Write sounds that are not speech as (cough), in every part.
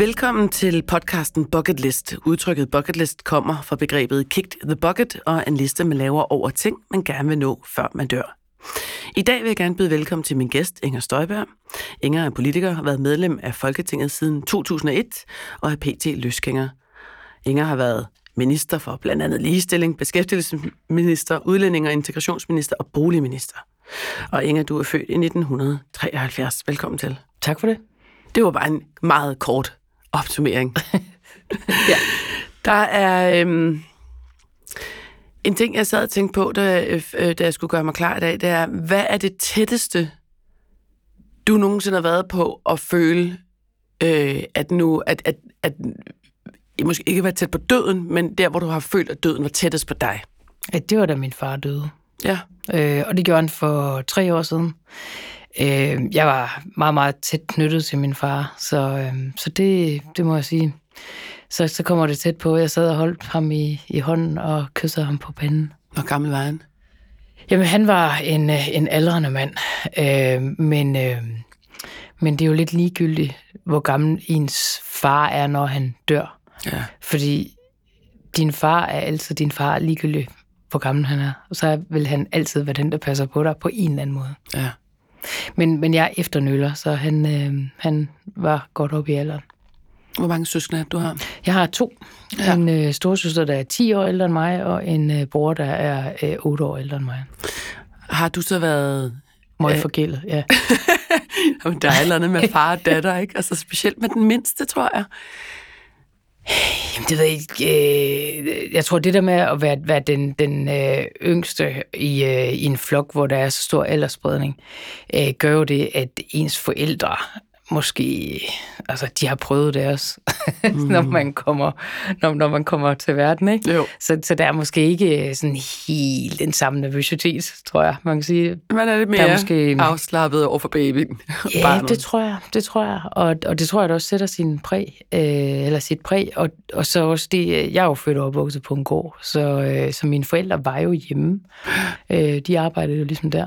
Velkommen til podcasten Bucket List. Udtrykket bucket list kommer fra begrebet kicked the bucket og en liste, man laver over ting, man gerne vil nå, før man dør. I dag vil jeg gerne byde velkommen til min gæst, Inger Støjberg. Inger er politiker, har været medlem af Folketinget siden 2001 og er pt. løsgænger. Inger har været minister for blandt andet ligestilling, beskæftigelsesminister, udlænding og integrationsminister og boligminister. Og Inger, du er født i 1973. Velkommen til. Tak for det. Det var bare en meget kort opsummering. (laughs) ja. Der er øhm, en ting, jeg sad og tænkte på, da, øh, da jeg skulle gøre mig klar i dag, det er, hvad er det tætteste, du nogensinde har været på at føle, øh, at nu, at, at, at I måske ikke var tæt på døden, men der, hvor du har følt, at døden var tættest på dig? Ja, det var da min far døde. Ja. Øh, og det gjorde han for tre år siden. Øh, jeg var meget, meget tæt knyttet til min far, så, øh, så det, det må jeg sige. Så, så kommer det tæt på. Jeg sad og holdt ham i, i hånden og kyssede ham på panden. Hvor gammel var han? Jamen, han var en, øh, en aldrende mand, øh, men, øh, men det er jo lidt ligegyldigt, hvor gammel ens far er, når han dør. Ja. Fordi din far er altid din far, ligegyldigt hvor gammel han er. Og så vil han altid være den, der passer på dig på en eller anden måde. Ja. Men, men jeg er efternøller, så han, øh, han var godt op i alderen. Hvor mange søskende du har? Jeg har to. Ja. En øh, storsøster, der er 10 år ældre end mig, og en øh, bror, der er øh, 8 år ældre end mig. Har du så været... Meget øh, forgældet, ja. (laughs) Jamen, der er et eller andet med far og datter, ikke? Altså specielt med den mindste, tror jeg. Jamen, det ved jeg ikke. Øh, jeg tror, det der med at være, være den, den øh, yngste i, øh, i en flok, hvor der er så stor aldersspredning, øh, gør jo det, at ens forældre måske, altså de har prøvet det også, (laughs) mm. når, man kommer, når, når man kommer til verden. Ikke? Jo. Så, så der er måske ikke sådan helt den samme nervøsitet, tror jeg, man kan sige. Man er lidt mere er måske, afslappet over for babyen. (laughs) Ja, barnet. det tror jeg, det tror jeg. Og, og det tror jeg, det også sætter sin præg, øh, eller sit præg. Og, og så også det, jeg er jo født og opvokset på en gård, så, øh, så mine forældre var jo hjemme. (gasps) Øh, de arbejdede jo ligesom der.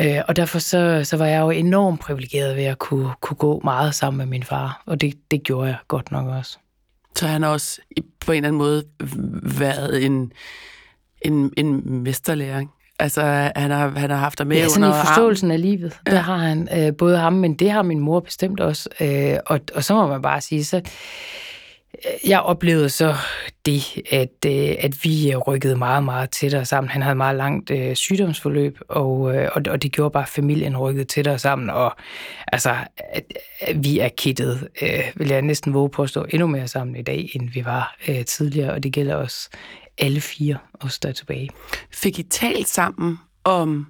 Øh, og derfor så, så var jeg jo enormt privilegeret ved at kunne, kunne gå meget sammen med min far, og det, det gjorde jeg godt nok også. Så han har også på en eller anden måde været en, en, en mesterlæring? Altså, han har, han har haft dig med ja, sådan under i forståelsen arm. af livet, ja. der har han øh, både ham, men det har min mor bestemt også. Øh, og, og så må man bare sige, så jeg oplevede så det, at, øh, at vi øh, rykkede meget, meget tættere sammen. Han havde meget langt øh, sygdomsforløb, og, øh, og, og det gjorde bare, at familien rykkede tættere sammen. Og altså, at, at vi er kittet, øh, vil jeg næsten våge på at stå endnu mere sammen i dag, end vi var øh, tidligere, og det gælder os alle fire, os der er tilbage. Fik I talt sammen om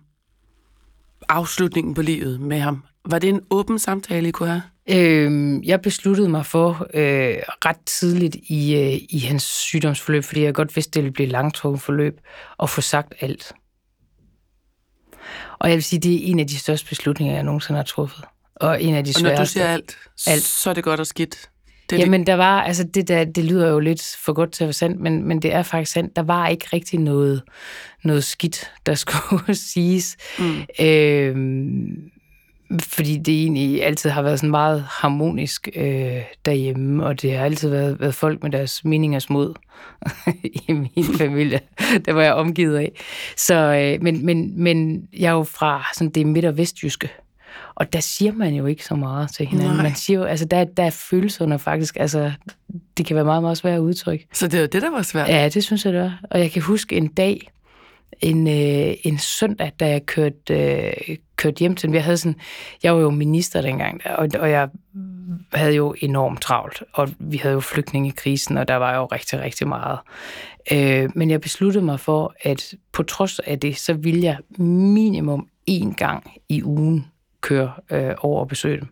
afslutningen på livet med ham? Var det en åben samtale, I kunne have? Øh, jeg besluttede mig for øh, ret tidligt i, øh, i hans sygdomsforløb, fordi jeg godt vidste, det ville blive langtrukken forløb, at få sagt alt. Og jeg vil sige, det er en af de største beslutninger, jeg nogensinde har truffet. Og en af de sværeste. Og når du siger alt, alt. så er det godt og skidt. Det Jamen, det. der var, altså det der, det lyder jo lidt for godt til at være sandt, men, men det er faktisk sandt. Der var ikke rigtig noget, noget skidt, der (laughs) skulle siges. Mm. Øh, fordi det egentlig altid har været sådan meget harmonisk øh, derhjemme, og det har altid været, været folk med deres meningers mod (laughs) i min familie. det var jeg omgivet af. Så, øh, men, men, men jeg er jo fra sådan det midt- og vestjyske, og der siger man jo ikke så meget til hinanden. Nej. Man siger jo, altså der, der er følelserne faktisk, altså det kan være meget, meget svært at udtrykke. Så det var det, der var svært? Ja, det synes jeg, det var. Og jeg kan huske en dag, en, øh, en søndag, da jeg kørte, øh, kørte hjem til Jeg, havde sådan, jeg var jo minister dengang, og, og jeg havde jo enormt travlt, og vi havde jo flygtningekrisen, og der var jo rigtig, rigtig meget. Øh, men jeg besluttede mig for, at på trods af det, så ville jeg minimum én gang i ugen køre øh, over og besøge dem.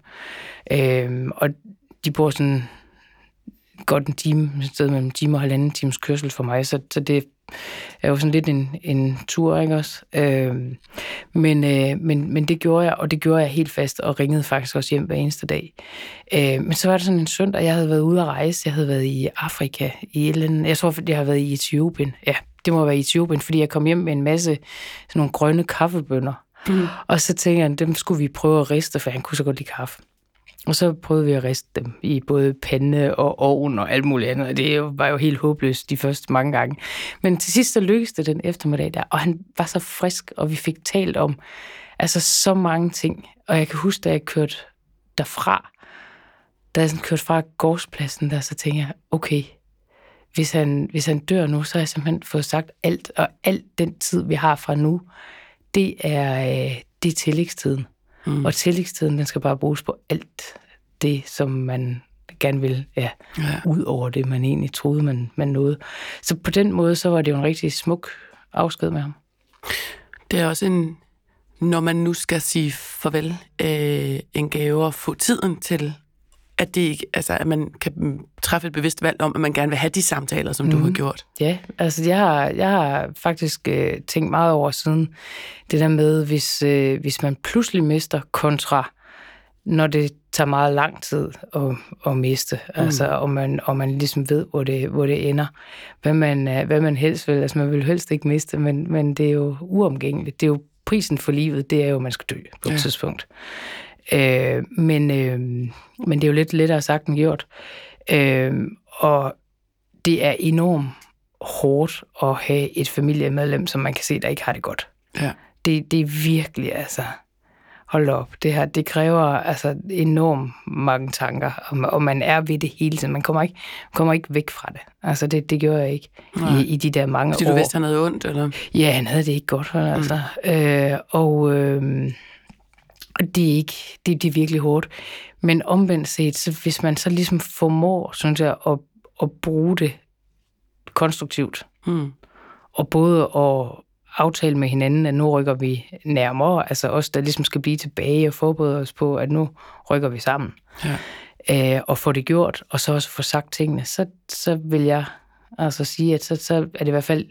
Øh, og de bor sådan godt en time, et sted mellem en time og halvanden times kørsel for mig, så, så det er jo sådan lidt en, en tur, ikke også? Øh, men, øh, men, men det gjorde jeg, og det gjorde jeg helt fast, og ringede faktisk også hjem hver eneste dag. Øh, men så var det sådan en søndag, jeg havde været ude at rejse, jeg havde været i Afrika, i et eller andet, jeg tror, jeg havde været i Etiopien, ja, det må være i Etiopien, fordi jeg kom hjem med en masse sådan nogle grønne kaffebønder, mm. og så tænkte jeg, dem skulle vi prøve at riste, for han kunne så godt lide kaffe. Og så prøvede vi at riste dem i både pande og ovn og alt muligt andet. Og det var jo helt håbløst de første mange gange. Men til sidst så lykkedes det den eftermiddag der, og han var så frisk, og vi fik talt om altså så mange ting. Og jeg kan huske, da jeg kørte derfra, da jeg sådan kørte fra gårdspladsen der, så tænkte jeg, okay, hvis han, hvis han dør nu, så har jeg simpelthen fået sagt alt, og alt den tid, vi har fra nu, det er, øh, det er tillægstiden. Mm. Og tillægstiden, den skal bare bruges på alt det, som man gerne vil, ja, ja. ud over det, man egentlig troede, man, man nåede. Så på den måde, så var det jo en rigtig smuk afsked med ham. Det er også en, når man nu skal sige farvel, øh, en gave at få tiden til at, det ikke, altså, at man kan træffe et bevidst valg om, at man gerne vil have de samtaler, som mm. du har mhm. gjort. Ja, altså jeg har, jeg har faktisk øh, tænkt meget over siden det der med, hvis, øh, hvis man pludselig mister kontra, når det tager meget lang tid at, at miste, mm. altså, og, man, og man ligesom ved, hvor det, hvor det ender, hvad man, øh, hvad man helst vil. Altså man vil helst ikke miste, men, men det er jo uomgængeligt. Det er jo prisen for livet, det er jo, at man skal dø på et ja. tidspunkt. Øh, men, øh, men det er jo lidt lettere sagt end gjort. Øh, og det er enormt hårdt at have et familiemedlem, som man kan se, der ikke har det godt. Ja. Det, det er virkelig, altså, hold op, det her, det kræver altså enormt mange tanker, og, og man er ved det hele tiden. Man kommer ikke, kommer ikke væk fra det. Altså, det, det gjorde jeg ikke i, i de der mange Fordi år. du vidste, han havde ondt, eller? Ja, han havde det ikke godt, altså. Mm. Øh, og... Øh, og det er ikke, det, det er virkelig hårdt. Men omvendt set, så hvis man så ligesom formår, synes jeg, at, at bruge det konstruktivt, mm. og både at aftale med hinanden, at nu rykker vi nærmere, altså os, der ligesom skal blive tilbage og forberede os på, at nu rykker vi sammen. Ja. Øh, og få det gjort, og så også få sagt tingene, så, så vil jeg altså sige, at så, så er det i hvert fald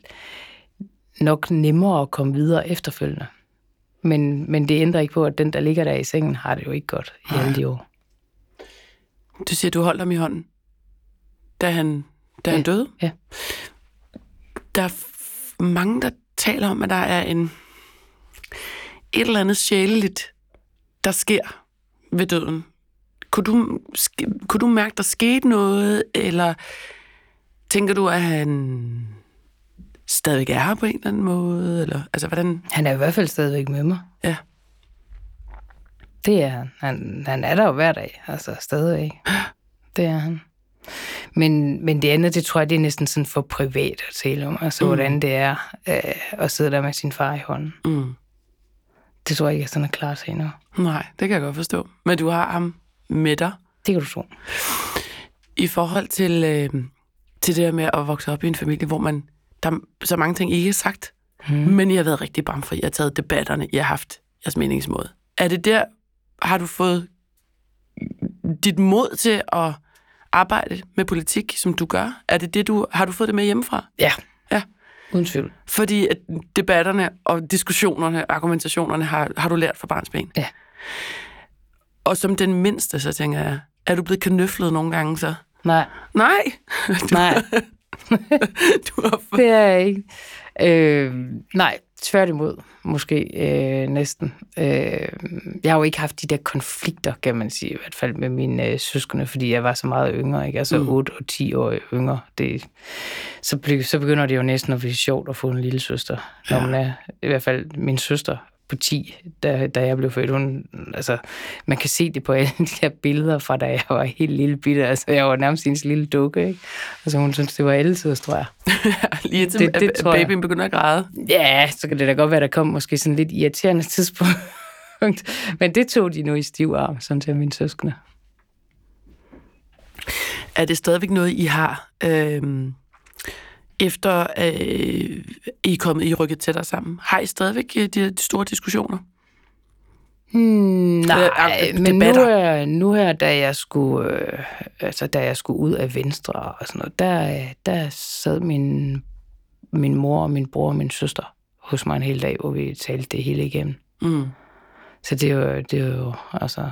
nok nemmere at komme videre efterfølgende. Men, men det ændrer ikke på, at den, der ligger der i sengen, har det jo ikke godt i alle de år. Du siger, du holdt ham i hånden, da han, da ja. han døde? Ja. Der er mange, der taler om, at der er en et eller andet sjæleligt, der sker ved døden. Kunne du, kunne du mærke, der skete noget, eller tænker du, at han stadigvæk er her på en eller anden måde? Eller, altså, hvordan? Han er i hvert fald stadigvæk med mig. Ja. Det er han. Han, han er der jo hver dag, altså stadigvæk. Det er han. Men, men det andet, det tror jeg, det er næsten sådan for privat at tale om. Altså, mm. hvordan det er øh, at sidde der med sin far i hånden. Mm. Det tror jeg ikke, er sådan er klar til endnu. Nej, det kan jeg godt forstå. Men du har ham med dig. Det kan du tro. I forhold til, øh, til det der med at vokse op i en familie, hvor man der er så mange ting, I ikke har sagt, hmm. men I har været rigtig for, I har taget debatterne, I har haft jeres meningsmåde. Er det der, har du fået dit mod til at arbejde med politik, som du gør? Er det det, du, har du fået det med hjemmefra? Ja. Ja. Uden tvivl. Fordi at debatterne og diskussionerne, argumentationerne har, har du lært fra barns ben. Ja. Og som den mindste, så tænker jeg, er du blevet knøflet nogle gange så? Nej. Nej? Nej. (laughs) (laughs) du har fået... Det er jeg ikke. Øh, nej, tværtimod måske øh, næsten. Øh, jeg har jo ikke haft de der konflikter, kan man sige, i hvert fald med mine øh, søskende, fordi jeg var så meget yngre, ikke? altså mm. 8 og 10 år yngre. Det, så, så begynder det jo næsten at blive sjovt at få en lille søster, når ja. man er, i hvert fald min søster på 10, da, da jeg blev født. Hun, altså, man kan se det på alle de her billeder fra, da jeg var helt lille bitte. Altså, jeg var nærmest hendes lille dukke, ikke? Altså, hun synes, det var altid, tror jeg. (laughs) Lige til det, det, tror babyen begynder at græde. Ja, så kan det da godt være, der kom måske sådan lidt irriterende tidspunkt. (laughs) Men det tog de nu i stiv arm, sådan til mine søskende. Er det stadigvæk noget, I har... Øh efter øh, I er kommet, I rykket tættere sammen? Har I stadigvæk øh, de, de store diskussioner? Hmm, nej, øh, men nu, er, nu her, da jeg skulle, øh, altså, da jeg skulle ud af Venstre og sådan noget, der, der sad min, min mor og min bror og min søster hos mig en hel dag, hvor vi talte det hele igennem. Mm. Så det er jo, det er jo altså,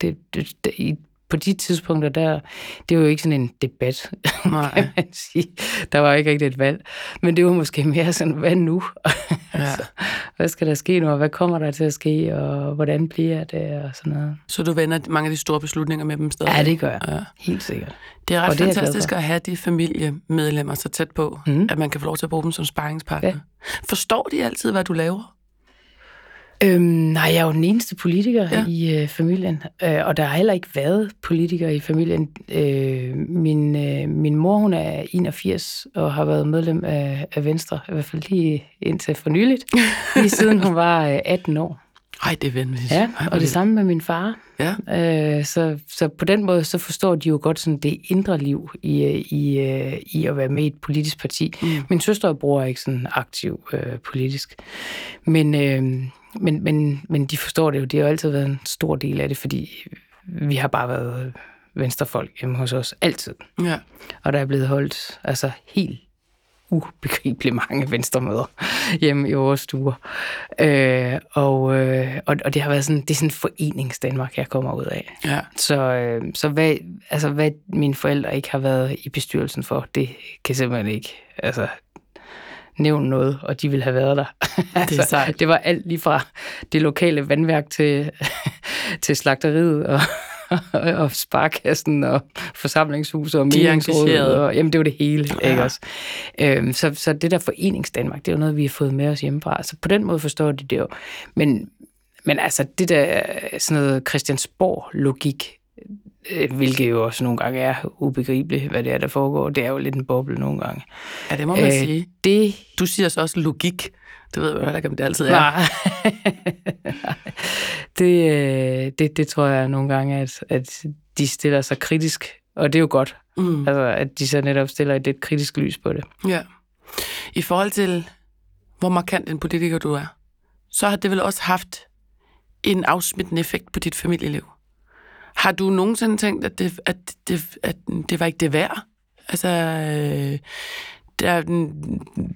det, det, det, i på de tidspunkter, der, det var jo ikke sådan en debat, (laughs) Nej. kan man sige. Der var ikke rigtig et valg. Men det var måske mere sådan, hvad nu? (laughs) Ja. altså, hvad skal der ske nu, og hvad kommer der til at ske, og hvordan bliver det, og sådan noget. Så du vender mange af de store beslutninger med dem stadig? Ja, det gør jeg. Ja. Helt sikkert. Det er ret Og det er fantastisk for. at have de familiemedlemmer så tæt på, mm. at man kan få lov til at bruge dem som sparringspartner. Ja. Forstår de altid, hvad du laver? Øhm, nej, jeg er jo den eneste politiker Ja. i øh, familien, øh, og der har heller ikke været politikere i familien. Øh, min, øh, min mor, hun er 81 og har været medlem af, af Venstre, i hvert fald lige indtil for nyligt, lige siden hun var øh, 18 år. Ej, det er vanvittigt. Ja, Ej, og det samme med min far. Ja. Øh, så, så på den måde, så forstår de jo godt sådan det indre liv i, øh, i, øh, i at være med i et politisk parti. Mm. Min søster og bror er ikke sådan aktiv øh, politisk. Men, øh, men, men, men de forstår det jo. Det har jo altid været en stor del af det, fordi vi har bare været venstrefolk hjemme hos os. Altid. Ja. Og der er blevet holdt altså helt ubegribeligt mange venstremøder hjemme i vores stuer. Øh, og, øh, og, og det har været sådan, det er sådan en foreningsdanmark, jeg kommer ud af. ja. Så, øh, så hvad, altså, hvad mine forældre ikke har været i bestyrelsen for, det kan simpelthen ikke altså, nævne noget, og de ville have været der. (laughs) altså, sejt. det var alt lige fra det lokale vandværk til, (laughs) til slagteriet og, (laughs) og sparkassen og forsamlingshuset og De meningsrådet. Og, jamen, det var det hele, Ja. ikke også? Øhm, så, så det der foreningsdanmark, det er jo noget, vi har fået med os hjemmefra. Så på den måde forstår de det jo. Men, men altså, det der sådan noget Christiansborg-logik, øh, hvilket jo også nogle gange er ubegribeligt, hvad det er, der foregår, det er jo lidt en boble nogle gange. ja, det må man øh, sige. Øh, det Du siger så også logik. Det ved jeg heller ikke, om det altid er. Nej. (laughs) det, øh, det, det tror jeg nogle gange, at, at de stiller sig kritisk, og det er jo godt, Mm. altså, at de så netop stiller et lidt kritisk lys på det. Ja. I forhold til, hvor markant en politiker du er, så har det vel også haft en afsmittende effekt på dit familieliv. Har du nogensinde tænkt, at det, at det, at det var ikke det værd? Altså, øh, der,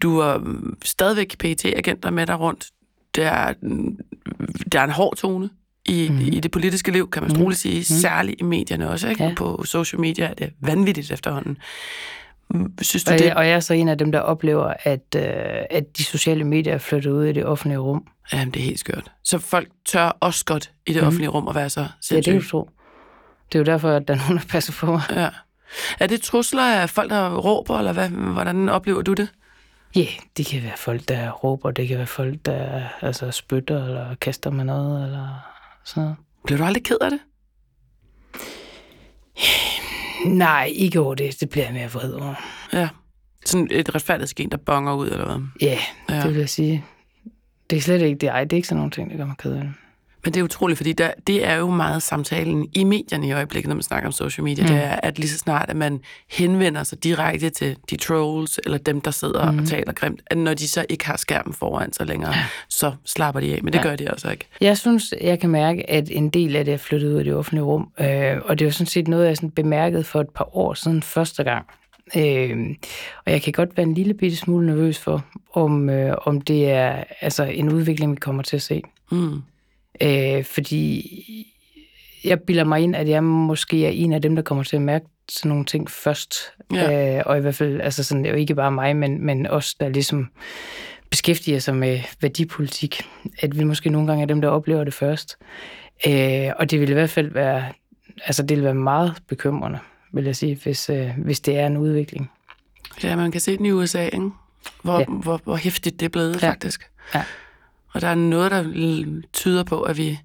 du har stadigvæk pt agenter med dig rundt. Der, der er en hård tone i, mm. i det politiske liv, kan man Mhm. roligt sige. Mm. Særligt i medierne også. Ikke? Ja. På social media er det vanvittigt efterhånden. Synes du Og det? jeg, og jeg er så en af dem, der oplever, at, øh, at de sociale medier er flyttet ud i det offentlige rum. Jamen, det er helt skørt. Så folk tør også godt i det mm. offentlige rum at være så Ja, det er sindssyge. jo tro. Det er jo derfor, at der er nogen, der passer på mig. Ja. Er det trusler af folk, der råber, eller hvad? hvordan oplever du det? Ja, yeah, det kan være folk, der råber, det kan være folk, der altså, spytter eller kaster med noget, eller sådan. Bliver du aldrig ked af det? Nej, ikke over det. Det bliver jeg mere vred over. Ja. Sådan et retfærdighedsgen, der bonger ud, eller hvad? Ja, Ja. ja, det vil jeg sige. Det er slet ikke det. Ej, det er ikke sådan nogle ting, der gør mig ked af det. Men det er utroligt, fordi der, det er jo meget samtalen i medierne i øjeblikket, når man snakker om social media. Mm. Det er, at lige så snart, at man henvender sig direkte til de trolls, eller dem, der sidder mm. og taler grimt, at når de så ikke har skærmen foran sig længere, ja. så slapper de af. Men det ja. Gør de altså ikke. Jeg synes, jeg kan mærke, at en del af det er flyttet ud i det offentlige rum. Øh, og det er jo sådan set noget, jeg sådan bemærkede for et par år siden første gang. Øh, og jeg kan godt være en lille bitte smule nervøs for, om, øh, om det er altså, en udvikling, vi kommer til at se. Mm. Øh, fordi jeg bilder mig ind, at jeg måske er en af dem, der kommer til at mærke sådan nogle ting først. Ja. Øh, og i hvert fald, altså sådan, det er jo ikke bare mig, men, men os, der ligesom beskæftiger sig med værdipolitik, at vi måske nogle gange er dem, der oplever det først. Øh, og det vil i hvert fald være, altså det vil være meget bekymrende, vil jeg sige, hvis, øh, hvis det er en udvikling. Ja, man kan se den i USA, ikke? Hvor, ja. Hvor, hvor hæftigt det er blevet. Ja. faktisk. Ja. Og der er noget, der tyder på, at vi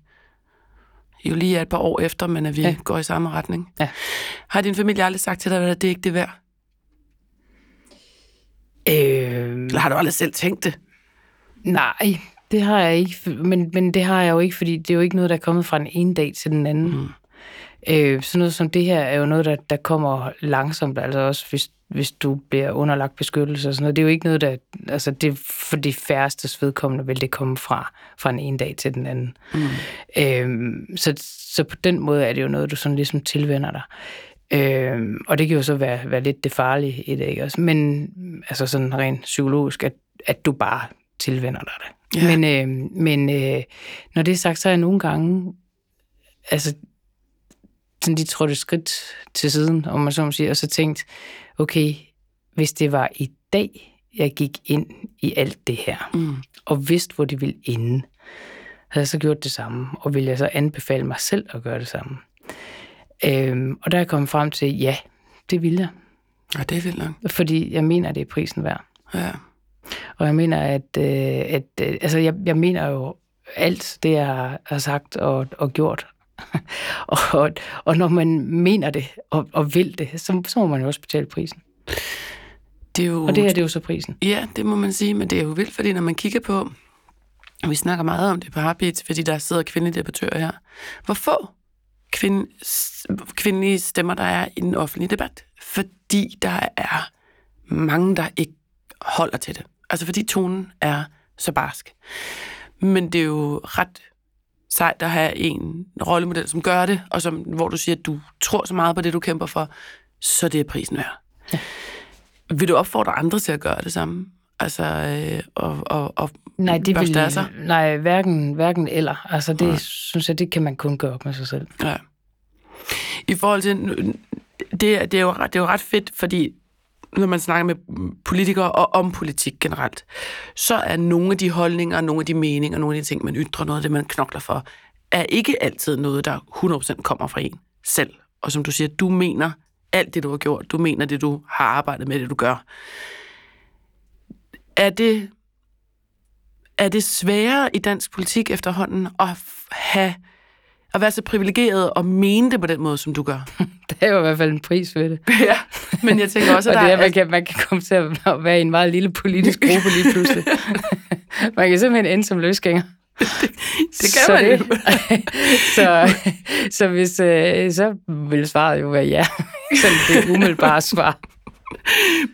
jo lige er et par år efter, men at vi ja. Ja. går i samme retning. Ja. Har din familie aldrig sagt til dig, at det ikke er det værd? Øh, Eller har du aldrig selv tænkt det? Nej, det har jeg ikke. Men, men det har jeg jo ikke, fordi det er jo ikke noget, der er kommet fra den ene dag til den anden. Mm. Øh, sådan noget som det her er jo noget, der, der kommer langsomt. Altså også hvis, hvis du bliver underlagt beskyttelse og sådan noget. Det er jo ikke noget, der... Altså det for de færstes vedkommende vil det komme fra, fra den ene dag til den anden. Mm. Øh, så, så på den måde er det jo noget, du sådan ligesom tilvender dig. Øh, og det kan jo så være, være lidt det farlige i det, ikke også? Men altså sådan rent psykologisk, at, at du bare tilvender dig det. Ja. Men, øh, men øh, når det er sagt, så er jeg nogle gange, altså sådan, de trådte skridt til siden, om man så må sige, og så tænkt, okay, hvis det var i dag, jeg gik ind i alt det her, Mm. og vidste, hvor det ville ende, havde jeg så gjort det samme, og ville jeg så anbefale mig selv at gøre det samme. Øhm, og der er jeg kommet frem til, ja, det vil jeg. Ja, det er vildt nok. Fordi jeg mener, det er prisen værd. Ja. Og jeg mener, at, øh, at øh, altså, jeg, jeg mener jo alt det, jeg har, har sagt og, og gjort. (laughs) og, og, når man mener det og, og vil det, så, så må man jo også betale prisen. Det er jo... Og det her det er jo så prisen. Ja, det må man sige, men det er jo vildt, fordi når man kigger på, og vi snakker meget om det på Heartbeat, fordi der sidder kvindelige debattører her, hvor få kvinde, kvindelige stemmer, der er i den offentlige debat, fordi der er mange, der ikke holder til det. Altså fordi tonen er så barsk. Men det er jo ret sejt at have en rollemodel, som gør det, og som, hvor du siger, at du tror så meget på det, du kæmper for, så det er prisen værd. Ja. Vil du opfordre andre til at gøre det samme? Altså, øh, og, og, og Nej, det vil, af sig? nej, hverken, hverken eller. Altså, det Nej. synes jeg, det kan man kun gøre op med sig selv. Ja. I forhold til, det, er- det, er jo, det er jo ret fedt, fordi når man snakker med politikere og om politik generelt, så er nogle af de holdninger, nogle af de meninger, nogle af de ting, man ytrer, noget af det, man knokler for, er ikke altid noget, der 100% kommer fra en selv. Og som du siger, du mener alt det, du har gjort. Du mener det, du har arbejdet med, det du gør. Er det, er det sværere i dansk politik efterhånden at have at være så privilegeret og mene det på den måde, som du gør. (laughs) Der er jo i hvert fald en pris ved det. (laughs) ja, men jeg tænker også, Og at det der er, man kan, man kan komme til at være i en meget lille politisk gruppe lige pludselig. (laughs) man kan simpelthen ende som løsgænger. det kan så man jo. så, så hvis, øh, så vil svaret jo være ja. Sådan det umiddelbare svar.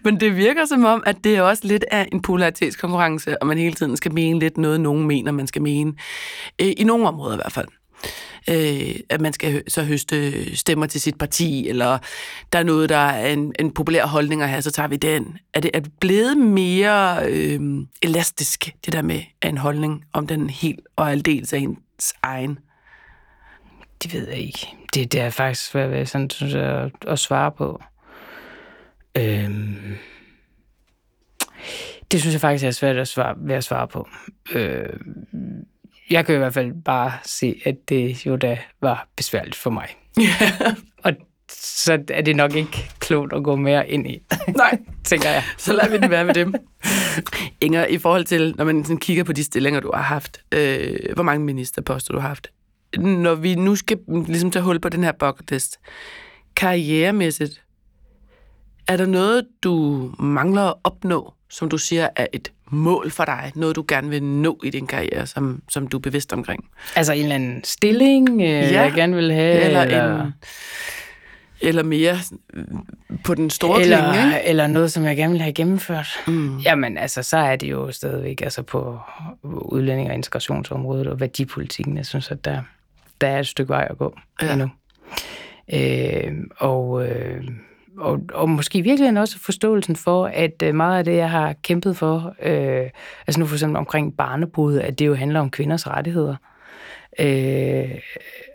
Men det virker som om, at det er også lidt af en polaritetskonkurrence, og man hele tiden skal mene lidt noget, nogen mener, man skal mene. Øh, I nogle områder i hvert fald. Øh, at man skal så høste stemmer til sit parti, eller der er noget, der er en, en populær holdning at have, så tager vi den. Er det, er det blevet mere øh, elastisk, det der med en holdning, om den helt og aldeles er ens egen? Det ved jeg ikke. Det, det er faktisk svært ved, sådan, synes jeg, at, at svare på. Øhm, det synes jeg faktisk er svært at svare, ved at svare på. Øh, jeg kan i hvert fald bare se, at det jo da var besværligt for mig. (laughs) Og så er det nok ikke klogt at gå mere ind i, (laughs) Nej, (laughs) tænker jeg. så lader vi den være med dem. Inger, i forhold til, når man sådan kigger på de stillinger, du har haft, øh, hvor mange ministerposter du har haft, når vi nu skal ligesom tage hul på den her bucket list, karrieremæssigt, er der noget, du mangler at opnå, som du siger er et mål for dig? Noget, du gerne vil nå i din karriere, som, som du er bevidst omkring? Altså en eller anden stilling, øh, ja. jeg gerne vil have. Eller, eller, en, eller mere på den store eller, klinge, ikke? eller noget, som jeg gerne vil have gennemført. Mm. Jamen, altså, så er det jo stadigvæk altså på udlænding- og integrationsområdet og værdipolitikken. Jeg synes, at der, der er et stykke vej at gå ja. endnu. Øh, og, øh, og, og måske virkelig også forståelsen for, at øh, meget af det, jeg har kæmpet for, øh, altså nu for eksempel omkring barnebrud, at det jo handler om kvinders rettigheder. Øh,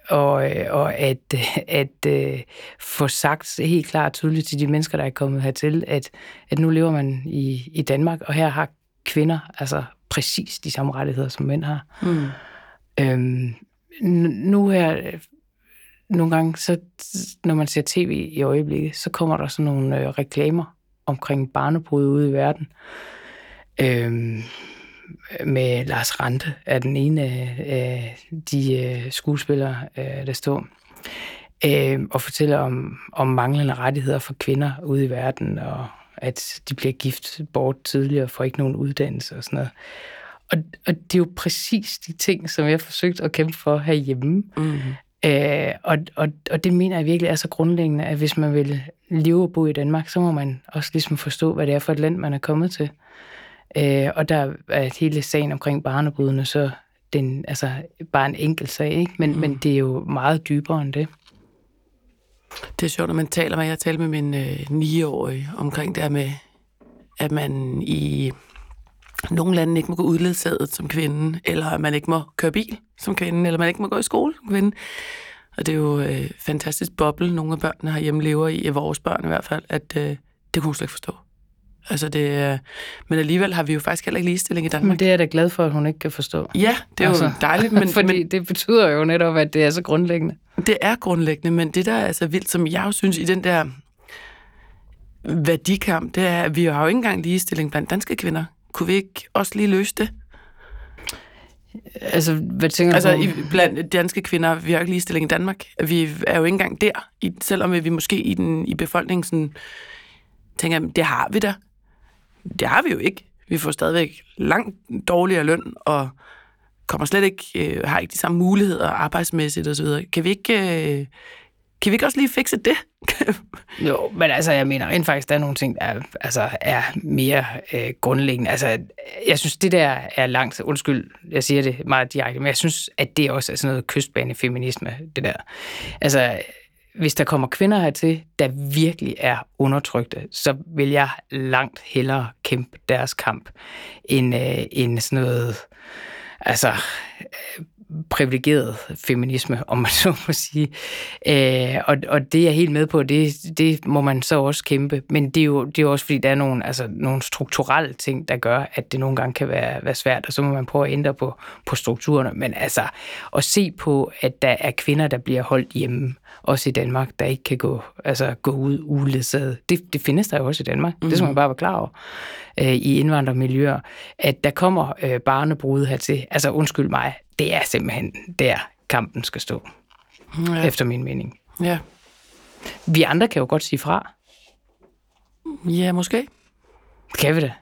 og, øh, og at, at øh, få sagt helt klart og tydeligt til de mennesker, der er kommet hertil, at, at nu lever man i, i Danmark, og her har kvinder altså præcis de samme rettigheder, som mænd har. Mm. Øhm, nu her, øh, nogle gange, så, når man ser tv i øjeblikket, så kommer der sådan nogle øh, reklamer omkring barnebrud ude i verden. Øhm, med Lars Rante er den ene af de øh, skuespillere, øh, der står øh, og fortæller om, om manglende rettigheder for kvinder ude i verden, og at de bliver gift bort tidligere og får ikke nogen uddannelse og sådan noget. Og, og det er jo præcis de ting, som jeg har forsøgt at kæmpe for herhjemme. Mm. Øh, og, og, og det mener jeg virkelig er så grundlæggende, at hvis man vil leve og bo i Danmark, så må man også ligesom forstå, hvad det er for et land, man er kommet til. Øh, og der er hele sagen omkring barnebrudene, så den, altså bare en enkelt sag, ikke? Men, mm. men det er jo meget dybere end det. Det er sjovt, når man taler med, jeg talte med min øh, 9-årige omkring det med, at man i nogle lande ikke må gå udledsaget som kvinde, eller at man ikke må køre bil som kvinde, eller man ikke må gå i skole som kvinde. Og det er jo øh, fantastisk boble, nogle af børnene herhjemme lever i, vores børn i hvert fald, at øh, det kunne hun slet ikke forstå. Altså det, øh, men alligevel har vi jo faktisk heller ikke ligestilling i Danmark. Men det er jeg da glad for, at hun ikke kan forstå. Ja, det er altså, jo dejligt. (laughs) Men, fordi men, det betyder jo netop, at det er så grundlæggende. Det er grundlæggende, men det der er altså vildt, som jeg jo synes i den der værdikamp, det er, at vi har jo ikke engang ligestilling blandt danske kvinder. Kunne vi ikke også lige løse det? Altså, hvad tænker altså, du? I, blandt danske kvinder, vi har jo ikke ligestilling i Danmark. Vi er jo ikke engang der, i, selvom vi måske i, den, i befolkningen sådan, tænker, det har vi da. Det har vi jo ikke. Vi får stadigvæk langt dårligere løn, og kommer slet ikke, øh, har ikke de samme muligheder arbejdsmæssigt osv. Kan vi ikke... Øh, kan vi ikke også lige fikse det? jo, men altså, jeg mener rent faktisk, der er nogle ting, der er, altså, er mere øh, grundlæggende. Altså, jeg synes, det der er langt, undskyld, jeg siger det meget direkte, men jeg synes, at det også er sådan noget kystbanefeminisme, det der. Altså, hvis der kommer kvinder hertil, der virkelig er undertrykte, så vil jeg langt hellere kæmpe deres kamp, end, øh, end sådan noget, altså, privilegeret feminisme, om man (laughs) så må sige. Øh, og, og det er jeg helt med på, det, det må man så også kæmpe. Men det er jo, det er jo også, fordi der er nogle, altså, nogle strukturelle ting, der gør, at det nogle gange kan være, være svært, og så må man prøve at ændre på, på strukturerne. Men altså, at se på, at der er kvinder, der bliver holdt hjemme, også i Danmark, der ikke kan gå, altså, gå ud uledsaget. Det, det findes der jo også i Danmark. Mm. Det skal man bare være klar over øh, i indvandrermiljøer, at der kommer øh, barnebrud hertil. Altså undskyld mig, det er simpelthen der, kampen skal stå, ja. efter min mening. Ja. Vi andre kan jo godt sige fra. Ja, måske. Det kan vi da.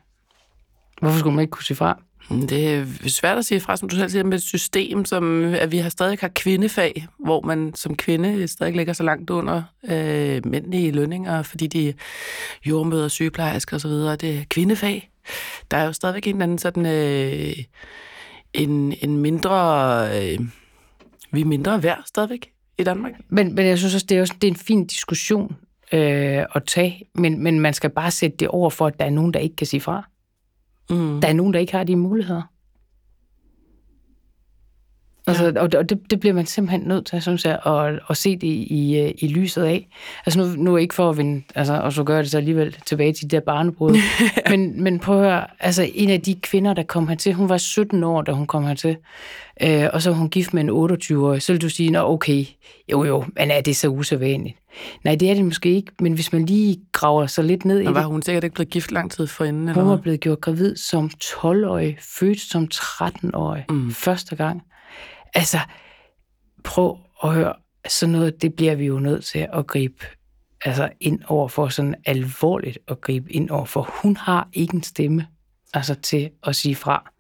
Hvorfor skulle man ikke kunne sige fra? Mm, det er svært at sige fra, som du selv siger, med et system, som at vi har stadig har kvindefag, hvor man som kvinde stadig ligger så langt under øh, mænd i lønninger, fordi de er jordmøder, sygeplejersker osv. Det er kvindefag. Der er jo stadigvæk en eller anden sådan... Øh, en, en mindre... Øh, vi er mindre værd stadigvæk i Danmark. Men, men jeg synes også, det er, også, det er en fin diskussion øh, at tage, men, men man skal bare sætte det over for, at der er nogen, der ikke kan sige fra. Mm. Der er nogen, der ikke har de muligheder. Altså, ja. og det, det bliver man simpelthen nødt til, synes jeg, at, at se det i, i, i lyset af. Altså nu, nu ikke for at vinde, altså, og så gør det så alligevel tilbage til de der barnebrud. (laughs) men, men prøv at høre, altså en af de kvinder, der kom hertil, hun var 17 år, da hun kom hertil, øh, og så var hun gift med en 28-årig. Så vil du sige, nå okay, jo jo, men er det så usædvanligt? Nej, det er det måske ikke, men hvis man lige graver sig lidt ned og i var det... hun sikkert ikke blevet gift lang tid forinden? Hun var blevet gjort gravid som 12-årig, født som 13-årig, mm. første gang. Altså, prøv at høre, sådan noget, det bliver vi jo nødt til at gribe altså ind over for sådan alvorligt at gribe ind over for. Hun har ikke en stemme altså til at sige fra.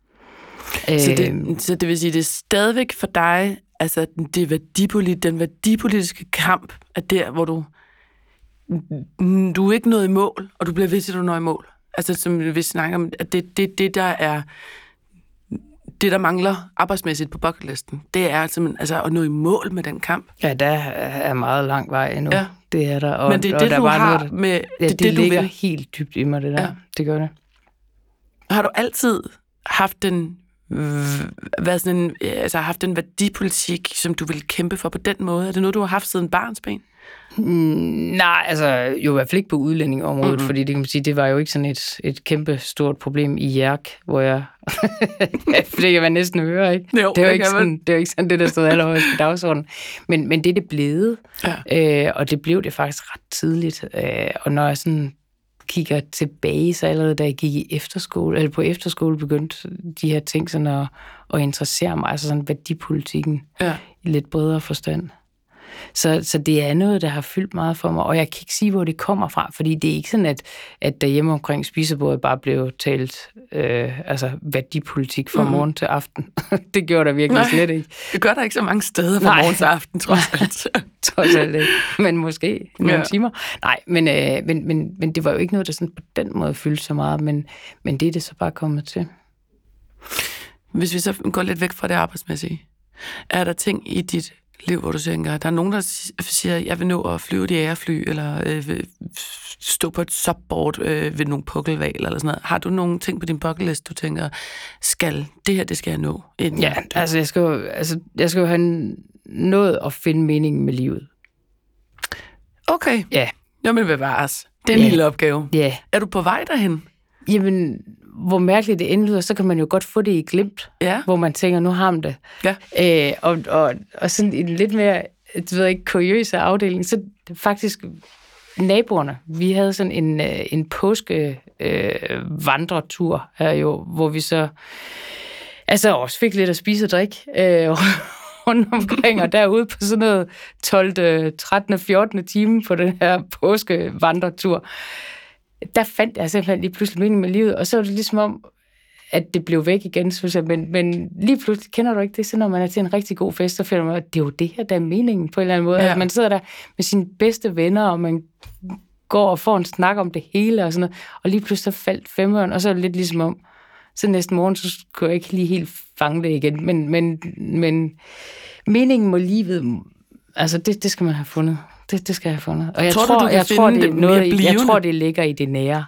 Så det, øhm. så det vil sige, det er stadigvæk for dig, altså det værdipolit, den værdipolitiske kamp, er der, hvor du, du er ikke nået i mål, og du bliver ved til, at du når i mål. Altså som vi snakker om, at det, det, det der er det, der mangler arbejdsmæssigt på bucketlisten, det er simpelthen altså, at nå i mål med den kamp. Ja, der er meget lang vej endnu. Ja. Det er der. Og, Men det er det, der du var har noget, med... Ja, det, det, det, ligger du helt dybt i mig, det der. Ja. Det gør det. Har du altid haft den været sådan en, altså haft en værdipolitik, som du vil kæmpe for på den måde? Er det noget, du har haft siden barnsben? Mm, nej, altså jo i hvert fald ikke på udlændingområdet, mm-hmm. fordi det kan man sige, det var jo ikke sådan et, et kæmpe stort problem i Jærk, hvor jeg... (laughs) det kan man næsten høre, ikke? Jo, det, er jo ikke sådan, det er jo ikke sådan det, der stod allerhøjst på dagsordenen. Men, men det er det blevet, ja. øh, og det blev det faktisk ret tidligt. Øh, og når jeg sådan kigger tilbage, så allerede da jeg gik i efterskole, eller på efterskole, begyndte de her ting sådan at, at interessere mig, altså sådan værdipolitikken ja. i lidt bredere forstand. Så, så det er noget, der har fyldt meget for mig, og jeg kan ikke sige, hvor det kommer fra, fordi det er ikke sådan, at, at der hjemme omkring spisebordet bare blev talt øh, altså værdipolitik fra mm. morgen til aften. (laughs) det gjorde der virkelig Nej, slet ikke. Det gør der ikke så mange steder fra Nej. morgen til aften, trods alt. (laughs) trods alt ikke, men måske nogle ja. timer. Nej, men, øh, men, men, men det var jo ikke noget, der sådan på den måde fyldte så meget, men, men det er det så bare kommet til. Hvis vi så går lidt væk fra det arbejdsmæssige, er der ting i dit liv, hvor du tænker, der er nogen, der siger, jeg vil nå at flyve de ærefly, eller øh, stå på et subboard øh, ved nogle pukkelval eller sådan noget. Har du nogle ting på din bucket list, du tænker, skal, det her, det skal jeg nå? Inden Ja, jeg- altså jeg skal jo, altså, jeg skal jo have nået at finde meningen med livet. Okay, Ja. jamen bevares. Det er en Ja. lille opgave. Ja. Er du på vej derhen? Jamen, hvor mærkeligt det end lyder, så kan man jo godt få det i glimt, Ja. hvor man tænker, nu har man det. Ja. Øh, og, og, og sådan en lidt mere, du ved ikke, kuriøse afdeling, så faktisk naboerne, vi havde sådan en, øh, en påske øh, vandretur her jo, hvor vi så altså også fik lidt at spise og drikke øh, (laughs) rundt omkring, og derude på sådan noget 12., 13., 14. time på den her påske vandretur, der fandt jeg simpelthen lige pludselig mening med livet, og så var det ligesom om, at det blev væk igen, synes jeg. Men, men lige pludselig kender du ikke det, så når man er til en rigtig god fest, så finder man, at det er jo det her, der er meningen på en eller anden måde. Ja. At man sidder der med sine bedste venner, og man går og får en snak om det hele og sådan noget, og lige pludselig så faldt femmeren, og så er det lidt ligesom om, så næste morgen, så kunne jeg ikke lige helt fange det igen. Men, men, men meningen med livet, altså det, det skal man have fundet. Det, det skal jeg have fundet. Og jeg Tror tror, du jeg, tror, det er noget, i- jeg tror, det ligger i det nære,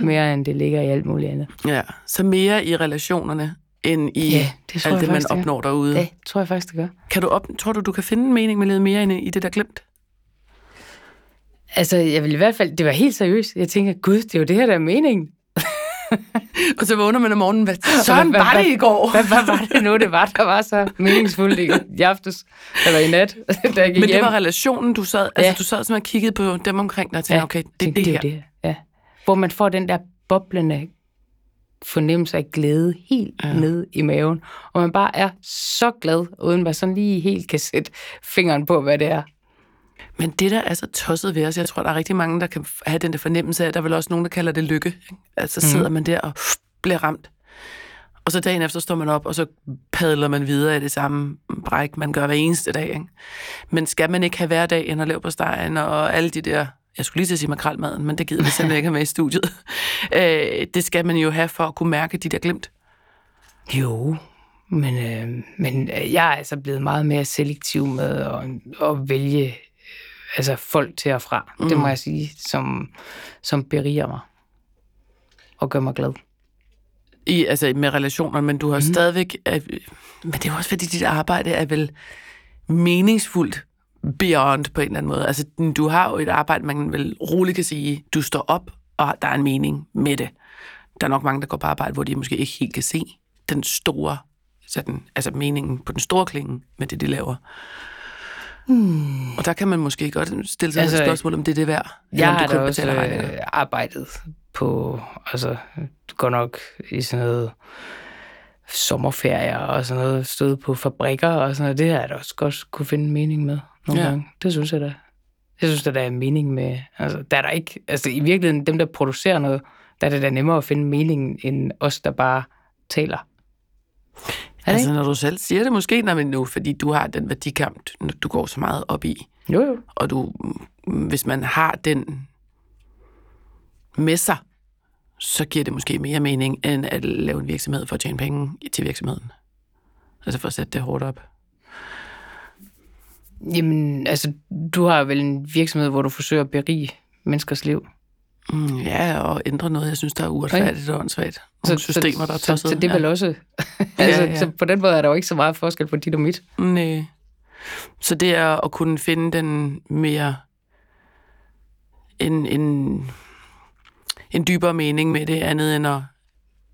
mere end det ligger i alt muligt andet. Ja, så mere i relationerne, end i Ja, det alt det, man faktisk, det opnår derude. Det tror jeg faktisk, det gør. Kan du op, tror du, du kan finde en mening med livet mere end i det, der glemt? Altså, jeg vil i hvert fald, det var helt seriøst. Jeg tænker, gud, det er jo det her, der er meningen. (laughs) Og så vågner man om morgenen, hvad sådan var det i går? Hvad, hvad var det nu, det var, der var så meningsfuldt i, i aftes, eller i nat, (laughs) da jeg gik Men det hjem? var relationen, du sad, altså Ja. du sad simpelthen og kiggede på dem omkring dig og tænkte, okay, det er det er her. det her. Ja. Hvor man får den der boblende fornemmelse af glæde helt Ja. ja. ned i maven, og man bare er så glad, uden man sådan lige helt kan sætte fingeren på, hvad det er. Men det, der er så tosset ved os, jeg tror, der er rigtig mange, der kan have den der fornemmelse af, at der er vel også nogen, der kalder det lykke. Ikke? Altså så sidder man der og bliver ramt. Og så dagen efter står man op, og så padler man videre i det samme bræk, man gør hver eneste dag. Ikke? Men skal man ikke have hver dag end at lave på stegen og alle de der, jeg skulle lige til at sige makrelmaden, men det gider vi simpelthen ikke have med i studiet. (laughs) Øh, det skal man jo have for at kunne mærke de der glemt. Jo, men, øh, men øh, jeg er altså blevet meget mere selektiv med at, at vælge altså folk til og fra. Mm. Det må jeg sige, som, som beriger mig og gør mig glad. i, altså med relationer, men du har mm. stadigvæk... Øh, men det er også fordi, dit arbejde er vel meningsfuldt beyond på en eller anden måde. Altså, du har jo et arbejde, man vel roligt kan sige, du står op, og der er en mening med det. Der er nok mange, der går på arbejde, hvor de måske ikke helt kan se den store, sådan, altså meningen på den store klinge med det, de laver. Hmm. Og der kan man måske godt stille sig altså, et spørgsmål, om det er det værd. Jeg har da også øh, arbejdet på, altså godt nok i sådan noget sommerferier og sådan noget, stået på fabrikker og sådan noget. Det har jeg da også godt kunne finde mening med nogle Ja. gange. Det synes jeg da. Jeg synes, at der er mening med, altså der er der ikke, altså i virkeligheden, dem der producerer noget, der er det da nemmere at finde mening, end os, der bare taler. Det Altså, ikke? når du selv siger det, måske nej, men nu, fordi du har den værdikamp, du går så meget op i. Jo, jo. og du, hvis man har den med sig, så giver det måske mere mening, end at lave en virksomhed for at tjene penge til virksomheden. Altså for at sætte det hårdt op. Jamen, altså, du har vel en virksomhed, hvor du forsøger at berige menneskers liv. Mm, ja, og ændre noget, jeg synes, der er uretfærdigt og åndssvagt. Nogle systemer, der er så, tosset. så, så det er vel også... (laughs) (laughs) altså, ja. Så på den måde er der jo ikke så meget forskel på dit og mit. Nej. Så det er at kunne finde den mere en, en, en dybere mening med det, andet end at,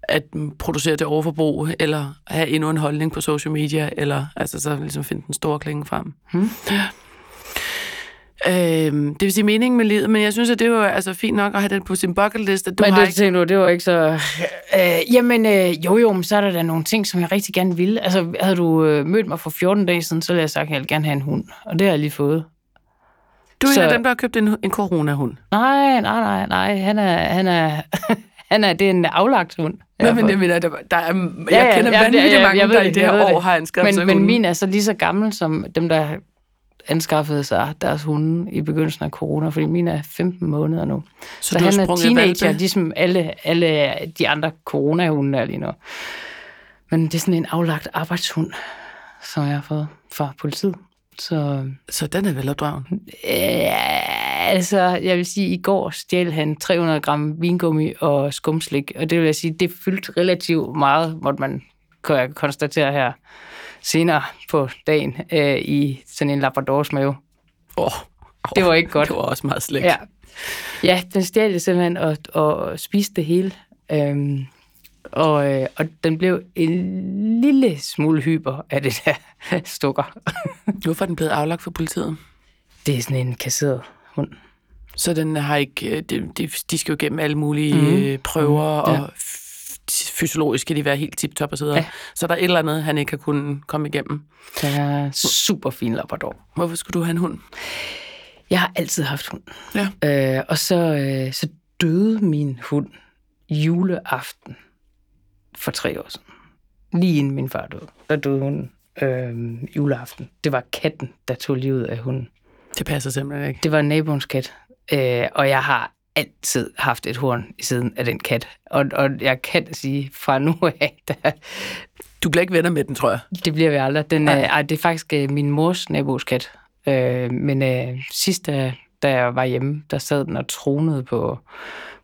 at producere det overforbrug, eller have endnu en holdning på social media, eller altså så ligesom finde den store klinge frem. Hmm. Øhm, det vil sige meningen med livet, men jeg synes, at det er jo altså fint nok at have den på sin bucket list. At du Men har det ikke... tænkte du, det var ikke så... Øh, jamen, øh, jo jo, men så er der da nogle ting, som jeg rigtig gerne ville. Altså, havde du øh, mødt mig for 14 dage siden, så ville jeg sagt, at jeg vil gerne have en hund. Og det har jeg lige fået. Du er en så- af dem, der har købt en, en coronahund. Nej, nej, nej, nej. Han er... Han er (laughs) han er, det er en aflagt hund. Ja, har men jeg mener, der, der er, jeg Ja, ja, kender ja, vanvittigt ja, ja, mange, jeg ved der i det, det her ved det. år har anskaffet sig men min er så lige så gammel som dem, der anskaffede sig deres hunde i begyndelsen af corona, fordi min er 15 måneder nu. Så, Så, han er teenager, valpe? ligesom alle, alle de andre coronahunde er lige nu. Men det er sådan en aflagt arbejdshund, som jeg har fået fra politiet. Så Så den er velopdragen. Ja, altså, jeg vil sige, at i går stjal han 300 gram vingummi og skumslik, og det vil jeg sige, det fyldte relativt meget, måtte man kan jeg konstatere her senere på dagen, øh, i sådan en Labradors mave. Åh, Det var ikke godt. Det var også meget slægt. Ja, ja den stjal simpelthen og, og spiste det hele. Øhm, og, øh, og den blev en lille smule hyper af det der (laughs) stukker. (laughs) Hvorfor er den blevet aflagt for politiet? Det er sådan en kasseret hund. Så den har ikke... øh, De, de, de skal jo gennem alle mulige mm. prøver, Mhm. Ja. og fysiologisk skal de være helt tip-top og så videre. Ja. Så der er et eller andet, han ikke har kunnet komme igennem. Den er super fin Labrador. Hvorfor skulle du have en hund? Jeg har altid haft hund. Ja. Øh, og så, øh, så døde min hund juleaften for tre år siden. Lige inden min far døde. Der døde hun øh, juleaften. Det var katten, der tog livet af hunden. Det passer simpelthen ikke. Det var naboens kat. Øh, og jeg har altid haft et horn i siden af den kat. Og, og jeg kan sige fra nu af, (laughs) der, Du bliver ikke venner med den, tror jeg. det bliver vi aldrig. Den, øh, ej, det er faktisk øh, min mors nabos kat. Øh, men øh, sidst, da, da jeg var hjemme, der sad den og tronede på,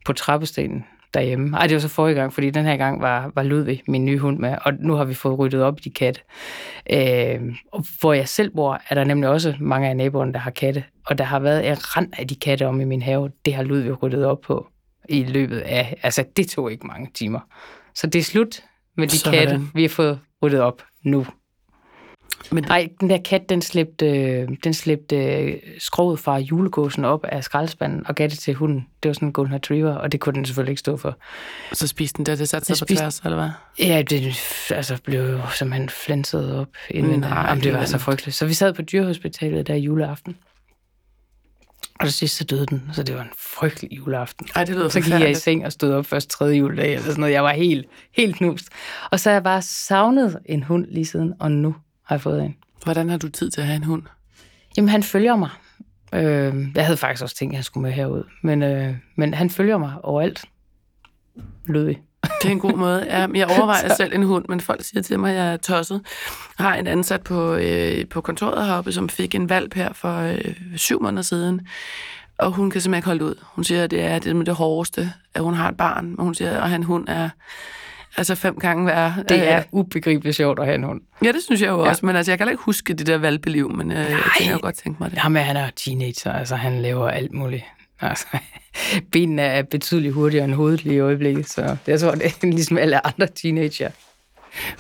på trappestenen derhjemme. Ej, det var så forrige gang, fordi den her gang var, var Ludvig, min nye hund, med, og nu har vi fået ryddet op i de katte. Øh, og hvor jeg selv bor, er der nemlig også mange af naboerne, der har katte, og der har været en rand af de katte om i min have. Det har Ludvig ryddet op på i løbet af, altså det tog ikke mange timer. Så det er slut med de Sådan. katte, vi har fået ryddet op nu. Men Nej, den der kat, den slæbte, den slæbte øh, skroget fra julegåsen op af skraldespanden og gav det til hunden. Det var sådan en golden retriever, og det kunne den selvfølgelig ikke stå for. så spiste den det, det satte sig på spiste- tværs, eller hvad? Ja, det altså, blev jo simpelthen flænset op. Inden, Nej, Jamen, det var så frygteligt. Så vi sad på dyrehospitalet der juleaften. Og til sidst så døde den, så det var en frygtelig juleaften. Ej, det lyder Så gik jeg i seng og stod op først tredje juledag eller sådan noget. Jeg var helt, helt knust. Og så har jeg bare savnet en hund lige siden, og nu har jeg fået en. Hvordan har du tid til at have en hund? Jamen, han følger mig. Øh, jeg havde faktisk også tænkt, at han skulle med herud. Men, øh, men han følger mig overalt. Ludvig. Det er en god måde. Ja, jeg (laughs) overvejer selv en hund, men folk siger til mig, at jeg er tosset. Jeg har en ansat på, øh, på kontoret heroppe, som fik en valp her for øh, syv måneder siden. Og hun kan simpelthen ikke holde ud. Hun siger, at det er det, med det hårdeste, at hun har et barn. Men hun siger, at han hund er altså fem gange værre. Det er Øh, ubegribeligt sjovt at have en hund. Ja, det synes jeg jo Ja. også. Men altså, jeg kan ikke huske det der valpeliv, men øh, jeg kan jo godt tænke mig det. Jamen, han er teenager, altså han laver alt muligt. Altså, (laughs) benene er betydeligt hurtigere end hovedet lige i øjeblikket, så jeg tror, det er ligesom alle andre teenager.